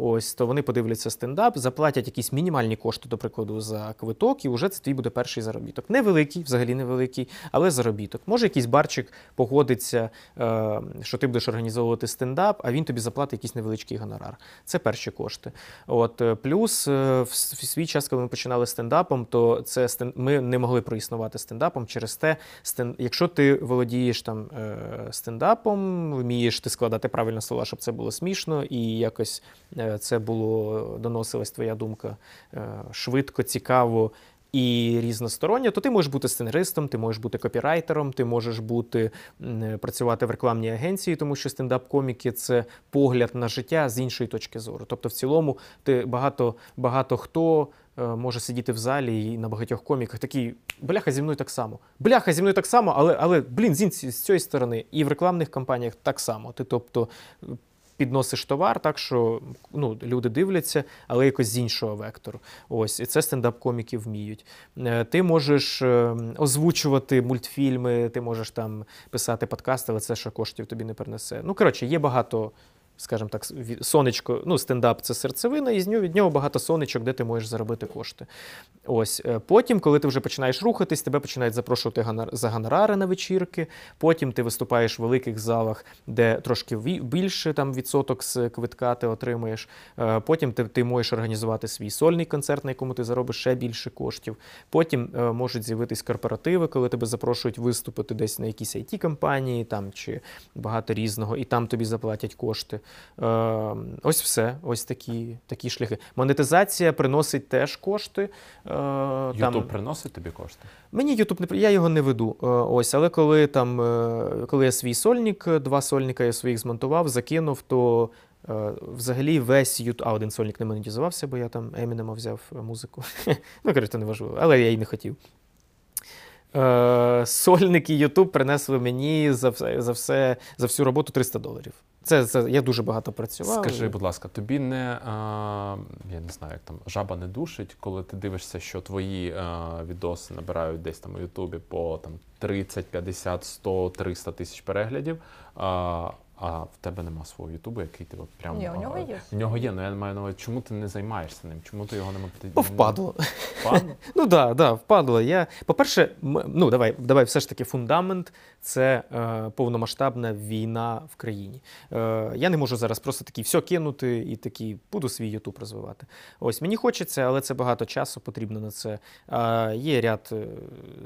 Ось, то вони подивляться стендап, заплатять якісь мінімальні кошти, до прикладу, за квиток, і вже це твій буде перший заробіток. Невеликий, взагалі невеликий, але заробіток. Може, якийсь барчик погодиться, е, що ти будеш організовувати стендап, а він тобі заплатить якийсь невеличкий гонорар. Це перші кошти. От е, плюс е, в свій час, коли ми починали стендапом, то це ми не могли проіснувати стендапом через те, якщо ти володієш там стендапом, вмієш ти складати правильно слова, щоб це було смішно, і якось це було доносилась твоя думка швидко, цікаво. І різносторонньо, то ти можеш бути сценаристом, ти можеш бути копірайтером, ти можеш бути е, працювати в рекламній агенції, тому що стендап-коміки це погляд на життя з іншої точки зору. Тобто, в цілому, ти багато, багато хто е, може сидіти в залі і на багатьох коміках такий бляха зі мною так само. Бляха зі мною так само, але, але блін, з, з цієї сторони. І в рекламних кампаніях так само. Ти тобто. Підносиш товар, так що ну, люди дивляться, але якось з іншого вектору. Ось, і це стендап-коміки вміють. Е, Ти можеш е, озвучувати мультфільми, ти можеш там писати подкасти, але це ще коштів тобі не принесе. Ну, коротше, є багато скажімо так, сонечко, ну, стендап це серцевина, і з нього від нього багато сонечок, де ти можеш заробити кошти. Ось е, потім, коли ти вже починаєш рухатись, тебе починають запрошувати за гонорари на вечірки. Потім ти виступаєш в великих залах, де трошки більше там відсоток з квитка ти отримуєш. Е, Потім ти, ти можеш організувати свій сольний концерт, на якому ти заробиш ще більше коштів. Потім е, можуть з'явитись корпоративи, коли тебе запрошують виступити десь на якійсь it компанії там чи багато різного, і там тобі заплатять кошти. Е, ось все, ось такі, такі шляхи. Монетизація приносить теж кошти. Е, Ютуб приносить тобі кошти? Мені Ютуб не я його не веду. е, Ось, але коли там, коли я свій сольник, два сольника я своїх змонтував, закинув, то взагалі весь Ютуб. А один сольник не монетизувався, бо я там Емінема взяв музику. ну, коротше, не важливо, але я й не хотів. Е, сольники Ютуб принесли мені за все, за все за всю роботу 300 доларів. Це, це я дуже багато працював. Скажи, будь ласка, тобі не а, я не знаю, як там жаба не душить, коли ти дивишся, що твої а, відоси набирають десь там у Ютубі по там 30, 50, 100, 300 тисяч переглядів. А, а в тебе нема свого Ютубу, який ти от прямо Ні, у нього є. У нього є, але я маю на увазі, чому ти не займаєшся ним? Чому ти його не Бо впадло. Впадло? Ну да, да, впадло. Я, по-перше, м- ну давай, давай, все ж таки, фундамент це е, повномасштабна війна в країні. Е, я не можу зараз просто такий все кинути і такий буду свій Ютуб розвивати. Ось мені хочеться, але це багато часу потрібно на це. А є ряд, е,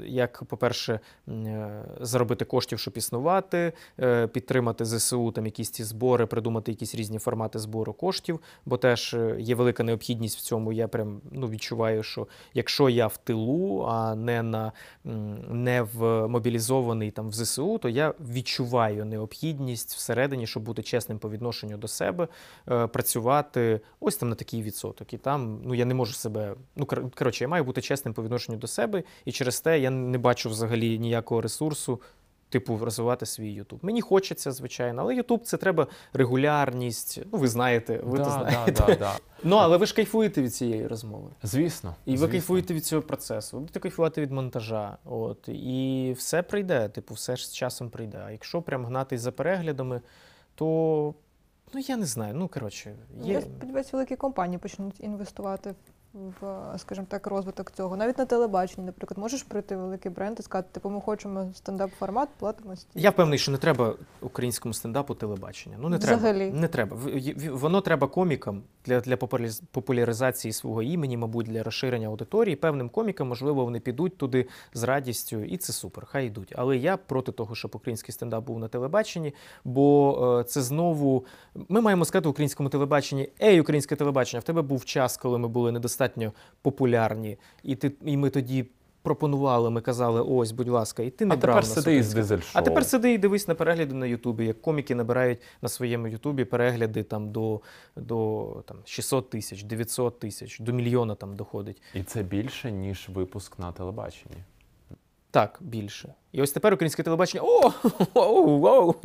як, по-перше, е, заробити коштів, щоб існувати, е, підтримати ЗСУ, там якісь ці збори, придумати якісь різні формати збору коштів, бо теж е, є велика необхідність в цьому. Я прям ну, відчуваю, що якщо я в тилу, а не на не в мобілізований там в ЗСУ, то я відчуваю необхідність всередині, щоб бути чесним по відношенню до себе, е, працювати ось там на такий відсоток. І там ну я не можу себе. Ну кор- коротше, я маю бути чесним по відношенню до себе, і через те я не бачу взагалі ніякого ресурсу. Типу, розвивати свій Ютуб. Мені хочеться, звичайно, але Ютуб це треба регулярність. Ну, ви знаєте, ви да, то да, знаєте. да, да. Ну, але ви ж кайфуєте від цієї розмови. Звісно. І ви звісно. кайфуєте від цього процесу, ви будете кайфувати від монтажа. От, і все прийде, типу, все ж з часом прийде. А якщо прям гнатись за переглядами, то ну я не знаю. Ну, коротше, Я є. сподіваюся, великі компанії почнуть інвестувати в, скажімо так, розвиток цього. Навіть на телебаченні, наприклад, можеш прийти в великий бренд і сказати, типу, ми хочемо стендап-формат, платимо стільки. Я впевнений, що не треба українському стендапу телебачення. Ну не треба. Взагалі. Не треба. Воно треба комікам для, для популяризації свого імені, мабуть, для розширення аудиторії. Певним комікам, можливо, вони підуть туди з радістю, і це супер, хай йдуть. Але я проти того, щоб український стендап був на телебаченні, бо е, це знову. Ми маємо сказати українському телебаченні: Ей, українське телебачення, в тебе був час, коли ми були недостатньо популярні, і ти і ми тоді. Пропонували, ми казали, ось, будь ласка, і ти не А брав тепер сиди із дизель-шоу. а тепер сиди і дивись на перегляди на Ютубі, як коміки набирають на своєму Ютубі перегляди там до, до там, 600 тисяч, 900 тисяч, до мільйона там доходить. І це більше, ніж випуск на телебаченні. Так, більше. І ось тепер українське телебачення. О, оу, оу,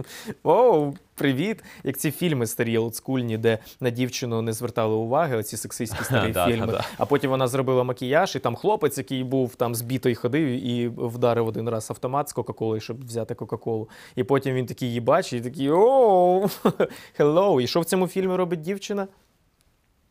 оу, привіт! Як ці фільми старі олдскульні, де на дівчину не звертали уваги, оці сексистські старі фільми. А потім вона зробила макіяж, і там хлопець, який був там збитий ходив і вдарив один раз автомат з Кока-Колою, щоб взяти Кока-Колу. І потім він такий її бачить, і такий оу, hello. І що в цьому фільмі робить дівчина?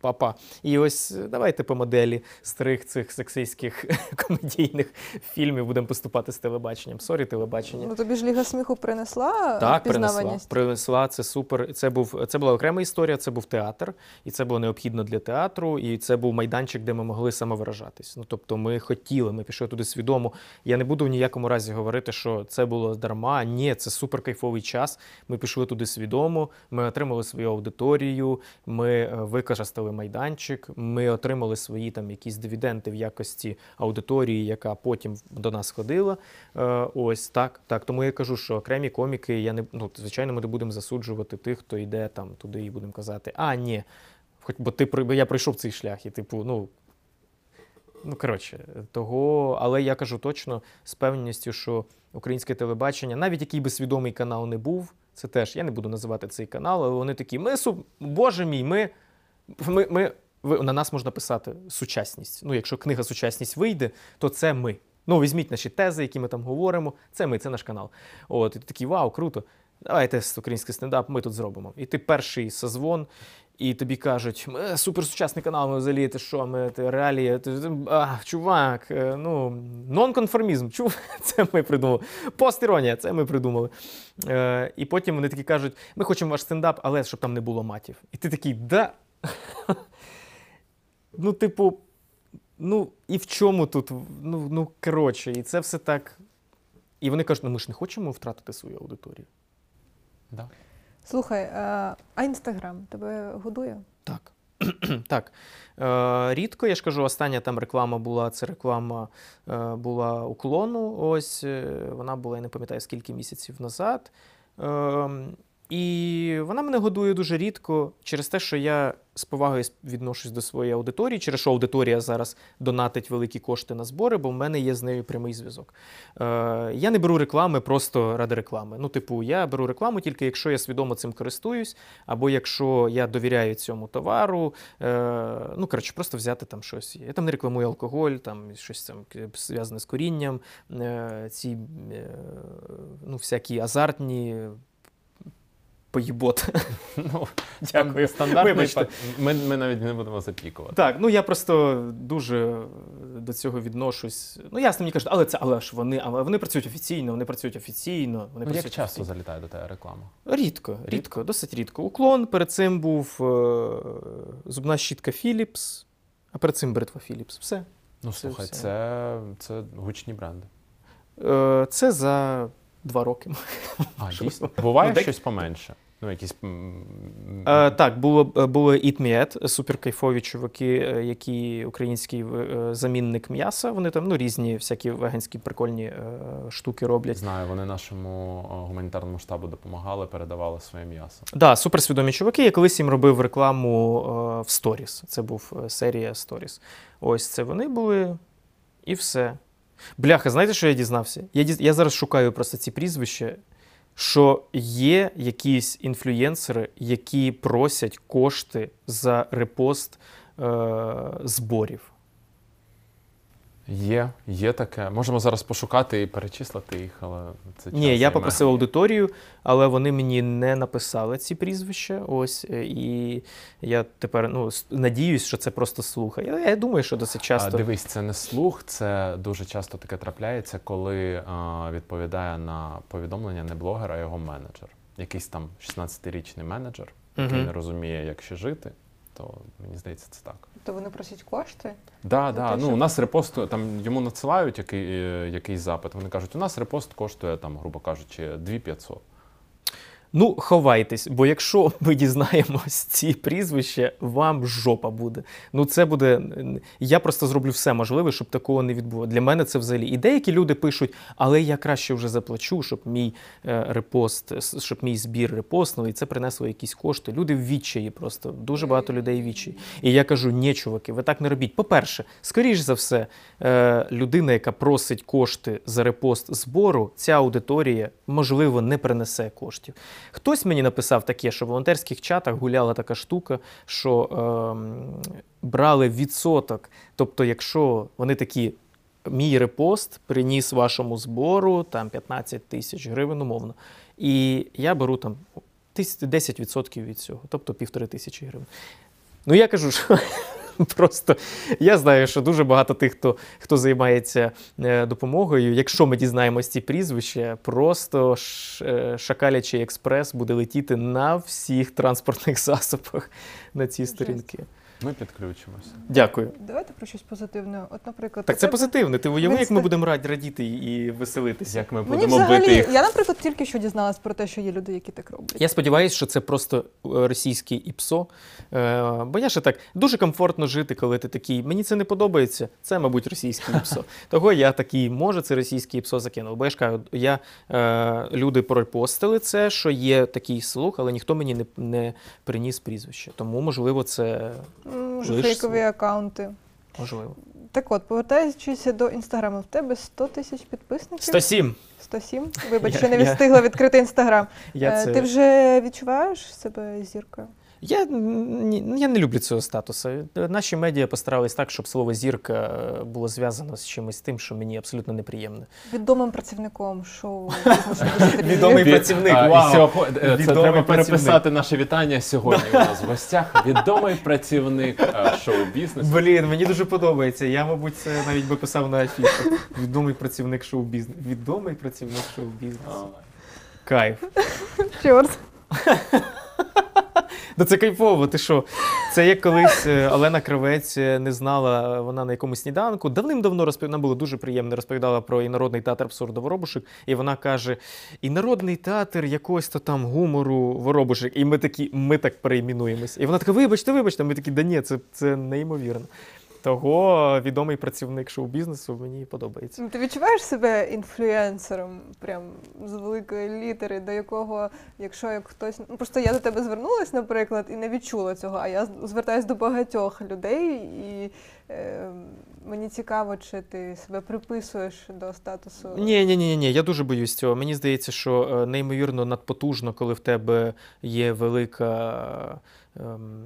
Папа. І ось е, давайте по моделі старих цих сексистських комедійних фільмів будемо поступати з телебаченням. Sorry, телебачення. Ну тобі ж Ліга сміху принесла Так, принесла. Принесла це супер. Це був це була окрема історія. Це був театр, і це було необхідно для театру. І це був майданчик, де ми могли самовиражатись. Ну тобто, ми хотіли, ми пішли туди свідомо. Я не буду в ніякому разі говорити, що це було дарма. Ні, це супер кайфовий час. Ми пішли туди свідомо. Ми отримали свою аудиторію. Ми е, використали майданчик. Ми отримали свої там якісь дивіденди в якості аудиторії, яка потім до нас ходила. Е, ось так, так. Тому я кажу, що окремі коміки, я не ну, звичайно, ми не будемо засуджувати тих, хто йде там туди, і будемо казати, а ні, хоч бо ти я пройшов цей шлях, і типу, ну. Ну, коротше, того, але я кажу точно з певністю, що українське телебачення, навіть який би свідомий канал не був, це теж я не буду називати цей канал, але вони такі: ми су, боже мій, ми, ми, ми ви, на нас можна писати сучасність. Ну, якщо книга Сучасність вийде, то це ми. Ну, візьміть наші тези, які ми там говоримо. Це ми, це наш канал. От, і ти такий, вау, круто. давайте український стендап, ми тут зробимо. І ти перший созвон, і тобі кажуть, ми суперсучасний канал, ми взагалі ти що, ми ти реалії, ти, а, чувак, е, ну, нонконформізм, чув, це ми придумали. Постіронія, це ми придумали. Е, і потім вони такі кажуть, ми хочемо ваш стендап, але щоб там не було матів. І ти такий, да. Ну, типу, ну, і в чому тут? Ну, ну коротше, і це все так. І вони кажуть, ну ми ж не хочемо втратити свою аудиторію. Да. Слухай, а інстаграм тебе годує? Так. так. Е, рідко, я ж кажу, остання там реклама була, це реклама е, була уклону. Ось е, вона була, я не пам'ятаю, скільки місяців назад. Е, і вона мене годує дуже рідко через те, що я з повагою відношусь до своєї аудиторії, через що аудиторія зараз донатить великі кошти на збори, бо в мене є з нею прямий зв'язок. Е, я не беру реклами просто ради реклами. Ну, типу, я беру рекламу тільки якщо я свідомо цим користуюсь, або якщо я довіряю цьому товару. Е, ну, коротше, просто взяти там щось. Я там не рекламую алкоголь, там щось там зв'язане з корінням, е, ці е, ну, всякі азартні. Поїбот. Ну, Дякую. Стандартний Вибачте. Ми, ми навіть не будемо запікувати. Так, ну я просто дуже до цього відношусь. Ну, ясно, мені кажуть, але це, але ж вони, але вони працюють офіційно, вони працюють офіційно. Вони Ну, як часто офіційно. залітає до тебе реклама? Рідко, рідко, досить рідко. Уклон перед цим був е, зубна щітка Philips, а перед цим бритва Philips. Все. Ну, Це слухай, все. це, це гучні бренди. Е, це за два роки. А, дійсно? Буває Ну, щось поменше. Ну, якісь. Е, так, було, е, було Eat суперкайфові чуваки, е, які український е, замінник м'яса. Вони там ну, різні всякі веганські прикольні штуки роблять. Знаю, вони нашому гуманітарному штабу допомагали, передавали своє м'ясо. Да, суперсвідомі чуваки. Я колись їм робив рекламу в Stories. Це був серія Stories. Ось це вони були і все. Бляха, знаєте, що я дізнався? Я, діз... я зараз шукаю просто ці прізвища, що є якісь інфлюєнсери, які просять кошти за репост е, зборів. Є, є таке. Можемо зараз пошукати і перечислити їх, але це час Ні, я попросив аудиторію, але вони мені не написали ці прізвища. Ось е, і я тепер ну надіюсь, що це просто слух. Я, я думаю, що досить А, часто. дивись, це не слух, це дуже часто таке трапляється, коли а, відповідає на повідомлення не блогер, а його менеджер. Якийсь там 16-річний менеджер, який Мгм. не розуміє, як ще жити, то мені здається, це так. То вони просять кошти? Да, да. те, Ну, що- у нас репост, там йому надсилають який, е, якийсь запит. Вони кажуть, у нас репост коштує, там, грубо кажучи, 2500. Ну, ховайтесь, бо якщо ми дізнаємось ці прізвища, вам жопа буде. Ну, це буде. Я просто зроблю все можливе, щоб такого не відбулося. Для мене це взагалі. І деякі люди пишуть, але я краще вже заплачу, щоб мій е, репост, щоб мій збір репостнули, і це принесло якісь кошти. Люди в відчаї просто. Дуже багато людей в відчаї. І я кажу: ні, чуваки, ви так не робіть. По-перше, скоріш за все, е, людина, яка просить кошти за репост збору, ця аудиторія, можливо, не принесе коштів. Хтось мені написав таке, що в волонтерських чатах гуляла така штука, що ем, брали відсоток. Тобто, якщо вони такі. Мій репост приніс вашому збору там 15 тисяч гривень, умовно. І я беру там 10% від цього, тобто півтори тисячі гривень. Ну я кажу, що просто я знаю, що дуже багато тих, хто, хто займається е, допомогою. Якщо ми дізнаємось ці прізвища, просто е, шакалячий експрес буде летіти на всіх транспортних засобах на ці сторінки. Ми підключимося. Дякую. Давайте про щось позитивне. От, наприклад, Так це тебе- позитивно. Ти уяви, як ми будемо раді радіти і веселитися. Як ми Мені будемо взагалі, бити їх. я, наприклад, тільки що дізналась про те, що є люди, які так роблять. Я сподіваюся, що це просто е, російський ІПСО. Е, бо я ще так дуже комфортно жити, коли ти такий, мені це не подобається. Це, мабуть, російський ІПСО. Того я такий, може, це російський ІПСО закинув. Бо я ж кажу, я, е, люди пропостили це, що є такий слух, але ніхто мені не, не приніс прізвище. Тому, можливо, це Може, Лиш фейкові акаунти. можливо. Так от, повертаючись до інстаграму, в тебе 100 тисяч підписників? 107. 107? Вибач, Я- ще не я- встигла відкрити інстаграм. Я Е, це... Ти вже відчуваєш себе зіркою? Я, ні, я не люблю цього статусу. Наші медіа постарались так, щоб слово зірка було зв'язано з чимось тим, що мені абсолютно неприємне. Відомим працівником шоу Відомий працівник, вау. Це треба переписати наше вітання сьогодні. У нас в гостях відомий працівник е, шоу-бізнесу. Блін, мені дуже подобається. Я, мабуть, це навіть би писав на афішу. Відомий працівник шоу-бізнесу. Відомий працівник шоу-бізнесу. Кайф. Чорт. Да це кайфово, ти що? Це як колись е, Олена Кравець е, не знала, е, вона на якомусь сніданку. Давним-давно розповідала, було дуже приємно, розповідала про інородний театр абсурду Воробушек. І вона каже: інородний театр якогось то там гумору Воробушек. І ми такі, ми так перейменуємось. І вона така, вибачте, вибачте. Ми такі, да ні, це, це неймовірно. Того відомий працівник шоу-бізнесу мені подобається. Ну, Ти відчуваєш себе інфлюенсером, прям з великої літери, до якого, якщо як хтось. Ну просто я до тебе звернулась, наприклад, і не відчула цього, а я звертаюсь до багатьох людей, і е, мені цікаво, чи ти себе приписуєш до статусу. Ні, ні, ні, ні, я дуже боюсь цього. Мені здається, що е, неймовірно надпотужно, коли в тебе є велика. Ем,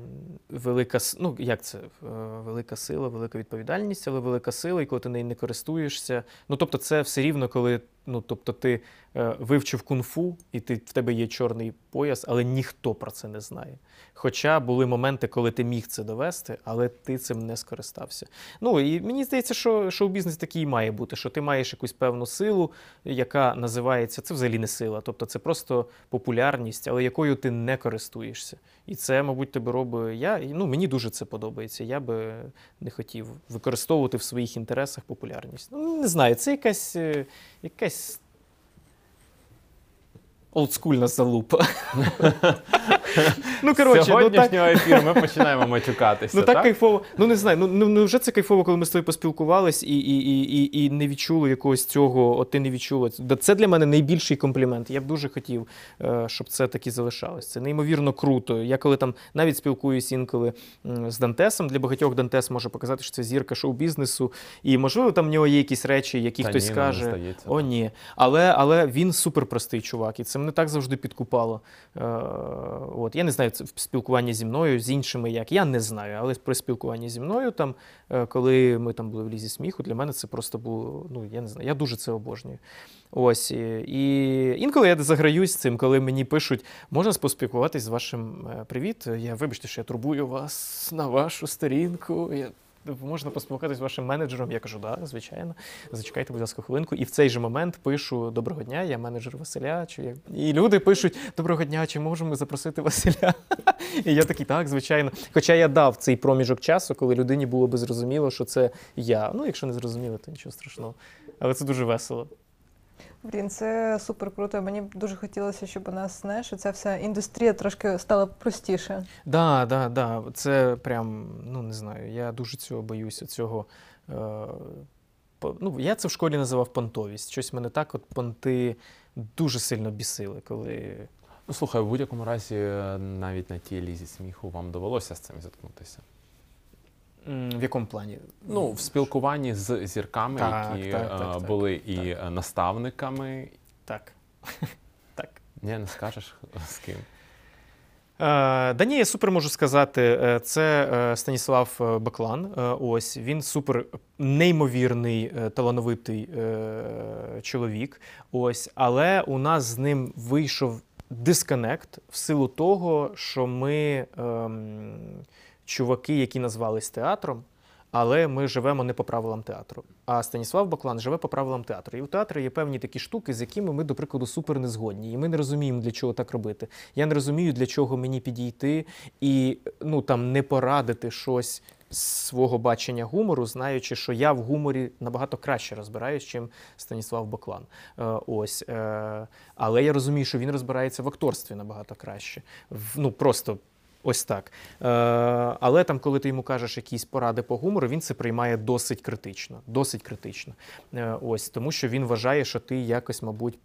Велика, ну як це? Е, Велика сила, велика відповідальність, але велика сила, і коли ти нею не користуєшся. Ну тобто, це все рівно, коли ну, тобто, ти вивчив кунг-фу, і ти, в тебе є чорний пояс, але ніхто про це не знає. Хоча були моменти, коли ти міг це довести, але ти цим не скористався. Ну і мені здається, що шоу-бізнес такий і має бути, що ти маєш якусь певну силу, яка називається це взагалі не сила, тобто це просто популярність, але якою ти не користуєшся. І це, мабуть, тебе робить. Я ну мені дуже це подобається. Я би не хотів використовувати в своїх інтересах популярність. Ну не знаю, це якась е, якась. Олдскульна залупа. ну, коротше, З ну так, сьогоднішнього ефіру ми починаємо матюкатися. Ну так, так? кайфово. Ну не знаю. Ну, ну ну, вже це кайфово, коли ми з тобою поспілкувались і, і, і, і, і не відчули якогось цього. От ти не відчула. Це для мене найбільший комплімент. Я б дуже хотів, е, щоб це таки залишалось. Це неймовірно круто. Я коли там навіть спілкуюсь інколи з Дантесом, для багатьох Дантес може показати, що це зірка шоу-бізнесу. І можливо, там в нього є якісь речі, які Та хтось ні, скаже. О, ні. Але, але він суперпростий чувак, і це мене так завжди підкупало. Е, от. Я не знаю, це в спілкуванні зі мною, з іншими як. Я не знаю, але при спілкуванні зі мною, там, е, коли ми там були в лізі сміху, для мене це просто було. Ну, я не знаю, я дуже це обожнюю. Ось. І, інколи я заграюсь цим, коли мені пишуть, можна поспілкуватись з вашим е, привіт. Я вибачте, що я турбую вас на вашу сторінку. Я Можна поспілкуватися з вашим менеджером. Я кажу, да, звичайно. Зачекайте, будь ласка, хвилинку. І в цей же момент пишу Доброго дня, я менеджер Василя. Чи я... І люди пишуть Доброго дня, чи можемо запросити Василя? І я такий, так, звичайно. Хоча я дав цей проміжок часу, коли людині було би зрозуміло, що це я. Ну, якщо не зрозуміло, то нічого страшного. Але це дуже весело. Блін, це супер круто. Мені б дуже хотілося, щоб у нас знаєш, ця вся індустрія трошки стала простіше. Да, да, да. Це прям, ну не знаю, я дуже цього боюся, цього. Е, по- ну, я це в школі називав понтовість. Щось мене так, от понти дуже сильно бісили, коли. Ну слухай, в будь-якому разі, е, навіть на тій лізі сміху вам довелося з цим зіткнутися. В якому плані? Ну, в спілкуванні з зірками, Так, які так, е, так, так, були і так. е, наставниками. Так. так. Ні, не скажеш з ким. Е, да ні, я супер можу сказати. Е, Це е, Станіслав е, Баклан. Е, Ось він супер неймовірний, е, талановитий е, чоловік. Ось, але у нас з ним вийшов дисконект в силу того, що ми ем, чуваки, які назвались театром. Але ми живемо не по правилам театру. А Станіслав Баклан живе по правилам театру. І у театрі є певні такі штуки, з якими ми, до прикладу, супер не згодні. І ми не розуміємо, для чого так робити. Я не розумію, для чого мені підійти і ну там не порадити щось з свого бачення гумору, знаючи, що я в гуморі набагато краще розбираюсь, чим Станіслав Баклан. Е, ось. Е, але я розумію, що він розбирається в акторстві набагато краще. В, ну просто. Ось так. Е, але там, коли ти йому кажеш якісь поради по гумору, він це приймає досить критично. Досить критично. Е, ось, тому що він вважає, що ти якось, мабуть,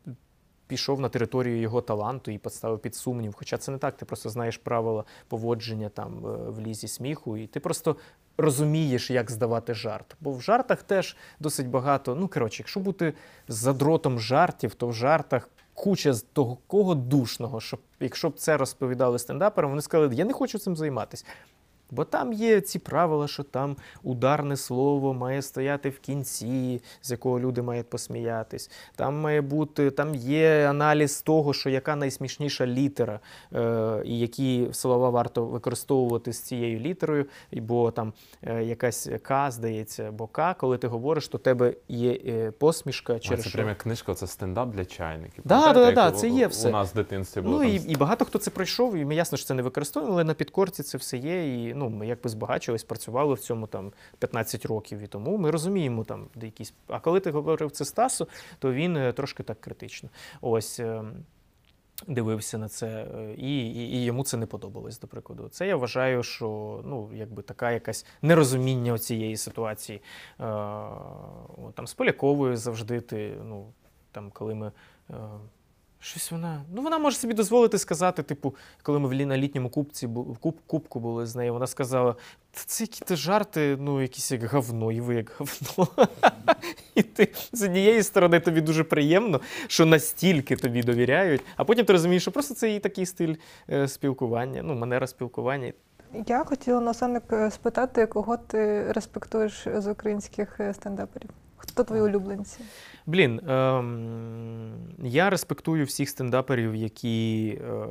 пішов на територію його таланту і поставив під сумнів. Хоча це не так, ти просто знаєш правила поводження там е, в лізі сміху, і ти просто розумієш, як здавати жарт. Бо в жартах теж досить багато. Ну, коротше, якщо бути задротом жартів, то в жартах куча з того кого душного, щоб якщо б це розповідали стендаперам, вони сказали, я не хочу цим займатися. Бо там є ці правила, що там ударне слово має стояти в кінці, з якого люди мають посміятись. Там має бути, там є аналіз того, що яка найсмішніша літера, е, і які слова варто використовувати з цією літерою, бо там е, якась К, здається, або К, коли ти говориш, то тебе є е, посмішка А, через це що. прямо книжка, це стендап для чайників. Да, да, да, це є у- все. У нас в дитинстві було Ну там і, і багато хто це пройшов, і ми ясно, що це не використовуємо, але на підкорці це все є. І ну, ми якби збагачились, працювали в цьому там 15 років. І тому ми розуміємо там де якісь. А коли ти говорив це Стасу, то він е, трошки так критично. Ось. е, Дивився на це, е, і, і, і йому це не подобалось, до прикладу. Це я вважаю, що ну, якби така якась нерозуміння цієї ситуації. Е, там з Поляковою завжди ти, ну, там, коли ми. Е, Щось вона. Ну, вона може собі дозволити сказати, типу, коли ми на літньому кубці, куб, кубку були з нею, вона сказала: Та це які то жарти, ну, якісь як говно, і ви як говно. І ти з однієї сторони тобі дуже приємно, що настільки тобі довіряють, а потім ти розумієш, що просто це її такий стиль е, спілкування, ну, манера спілкування. Я хотіла е, спитати, кого ти респектуєш з українських е, стендаперів? Хто твої улюбленці? Блін, ем, я респектую всіх стендаперів, які е,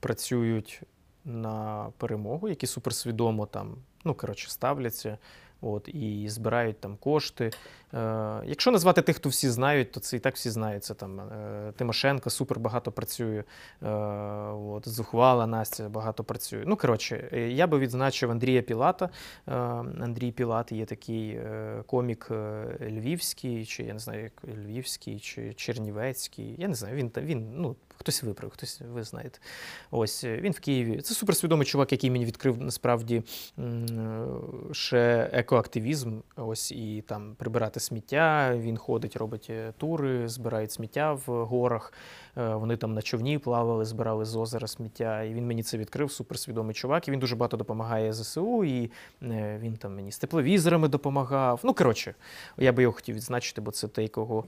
працюють на перемогу, які суперсвідомо там, ну, коротше, ставляться. От, і збирають там кошти. Е, якщо назвати тих, хто всі знають, то це і так всі знають. Це там е, Тимошенко супер багато працює. Е, от, Зухвала Настя багато працює. Ну, коротше, е, я би відзначив Андрія Пілата. Е, Андрій Пілат є такий е, комік е, львівський, чи я не знаю, як львівський, чи чернівецький. Я не знаю, він, він ну, хтось виправив, хтось ви знаєте. Ось е, він в Києві. Це суперсвідомий чувак, який мені відкрив насправді ще екоактивізм. Ось і там прибирати сміття. Він ходить, робить е, тури, збирають сміття в горах. Е, Вони там на човні плавали, збирали з озера сміття. І він мені це відкрив. Суперсвідомий чувак. І він дуже багато допомагає ЗСУ. І він там мені з тепловізорами допомагав. Ну коротше, я би його хотів відзначити, бо це той, кого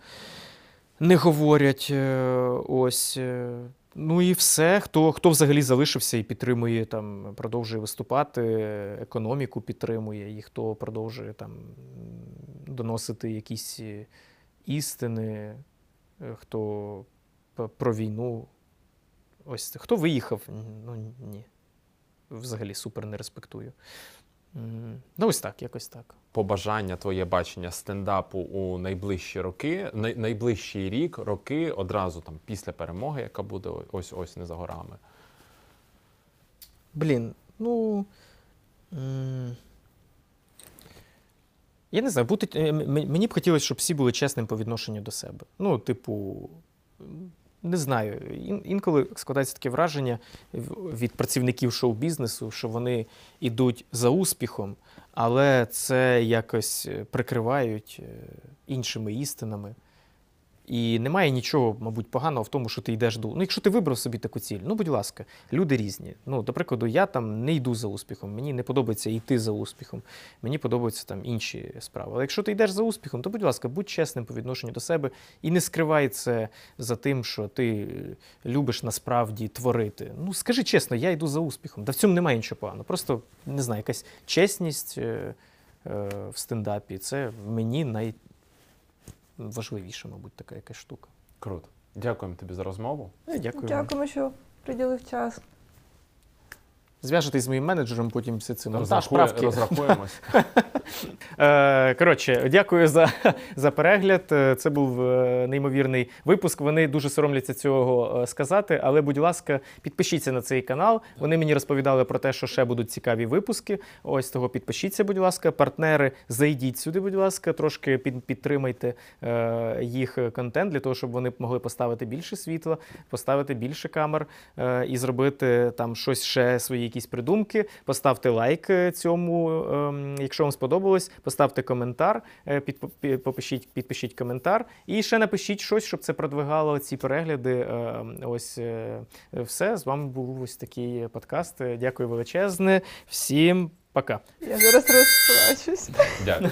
не говорять. Е, Ось. е, Ну і все, хто, хто взагалі залишився і підтримує там, продовжує виступати, економіку підтримує, і хто продовжує там доносити якісь е, істини, хто про війну. Ось хто виїхав? Ну ні. Взагалі супер не респектую. Ну, ось так, якось так. побажання, твоє бачення стендапу у найближчі роки, най- найближчий рік, роки, одразу там після перемоги, яка буде ось ось не за горами. Блін, ну. Я не знаю, бути, мені б хотілося, щоб всі були чесним по відношенню до себе. Ну, типу, не знаю. Інколи складається таке враження від працівників шоу-бізнесу, що вони йдуть за успіхом, але це якось е, прикривають е, іншими істинами. І немає нічого, мабуть, поганого в тому, що ти йдеш до. Ну, якщо ти вибрав собі таку ціль, ну будь ласка, люди різні. Ну, до прикладу, я там не йду за успіхом, мені не подобається йти за успіхом, мені подобаються там інші справи. Але якщо ти йдеш за успіхом, то будь ласка, будь чесним по відношенню до себе і не скривай це за тим, що ти любиш насправді творити. Ну скажи чесно, я йду за успіхом. Да в цьому немає нічого поганого. Просто не знаю, якась чесність е, е, в стендапі. Це мені найважливіша, мабуть, така якась штука. Круто. Дякуємо тобі за розмову. Е, Дякую. Дякуємо, що приділив час. Зв'яжетесь з моїм менеджером, потім все це монтаж, Розрахує- правки. розрахуємось. Е, Коротше, дякую за, за перегляд. Е, Це був е, неймовірний випуск. Вони дуже соромляться цього е, сказати. Але, будь ласка, підпишіться на цей канал. Вони мені розповідали про те, що ще будуть цікаві випуски. Ось того підпишіться, будь ласка. Партнери, зайдіть сюди, будь ласка, трошки під, підтримайте е, їх контент для того, щоб вони могли поставити більше світла, поставити більше камер е, і зробити там щось ще свої якісь придумки. Поставте лайк е, цьому, ем, якщо вам сподобалось. Поставте коментар, е, під, пі- підпишіть коментар. І ще напишіть щось, щоб це продвигало ці перегляди. Е, Ось е, все. З вами був ось такий подкаст. Дякую величезне. Всім пока. Я зараз розплачусь. Дякую.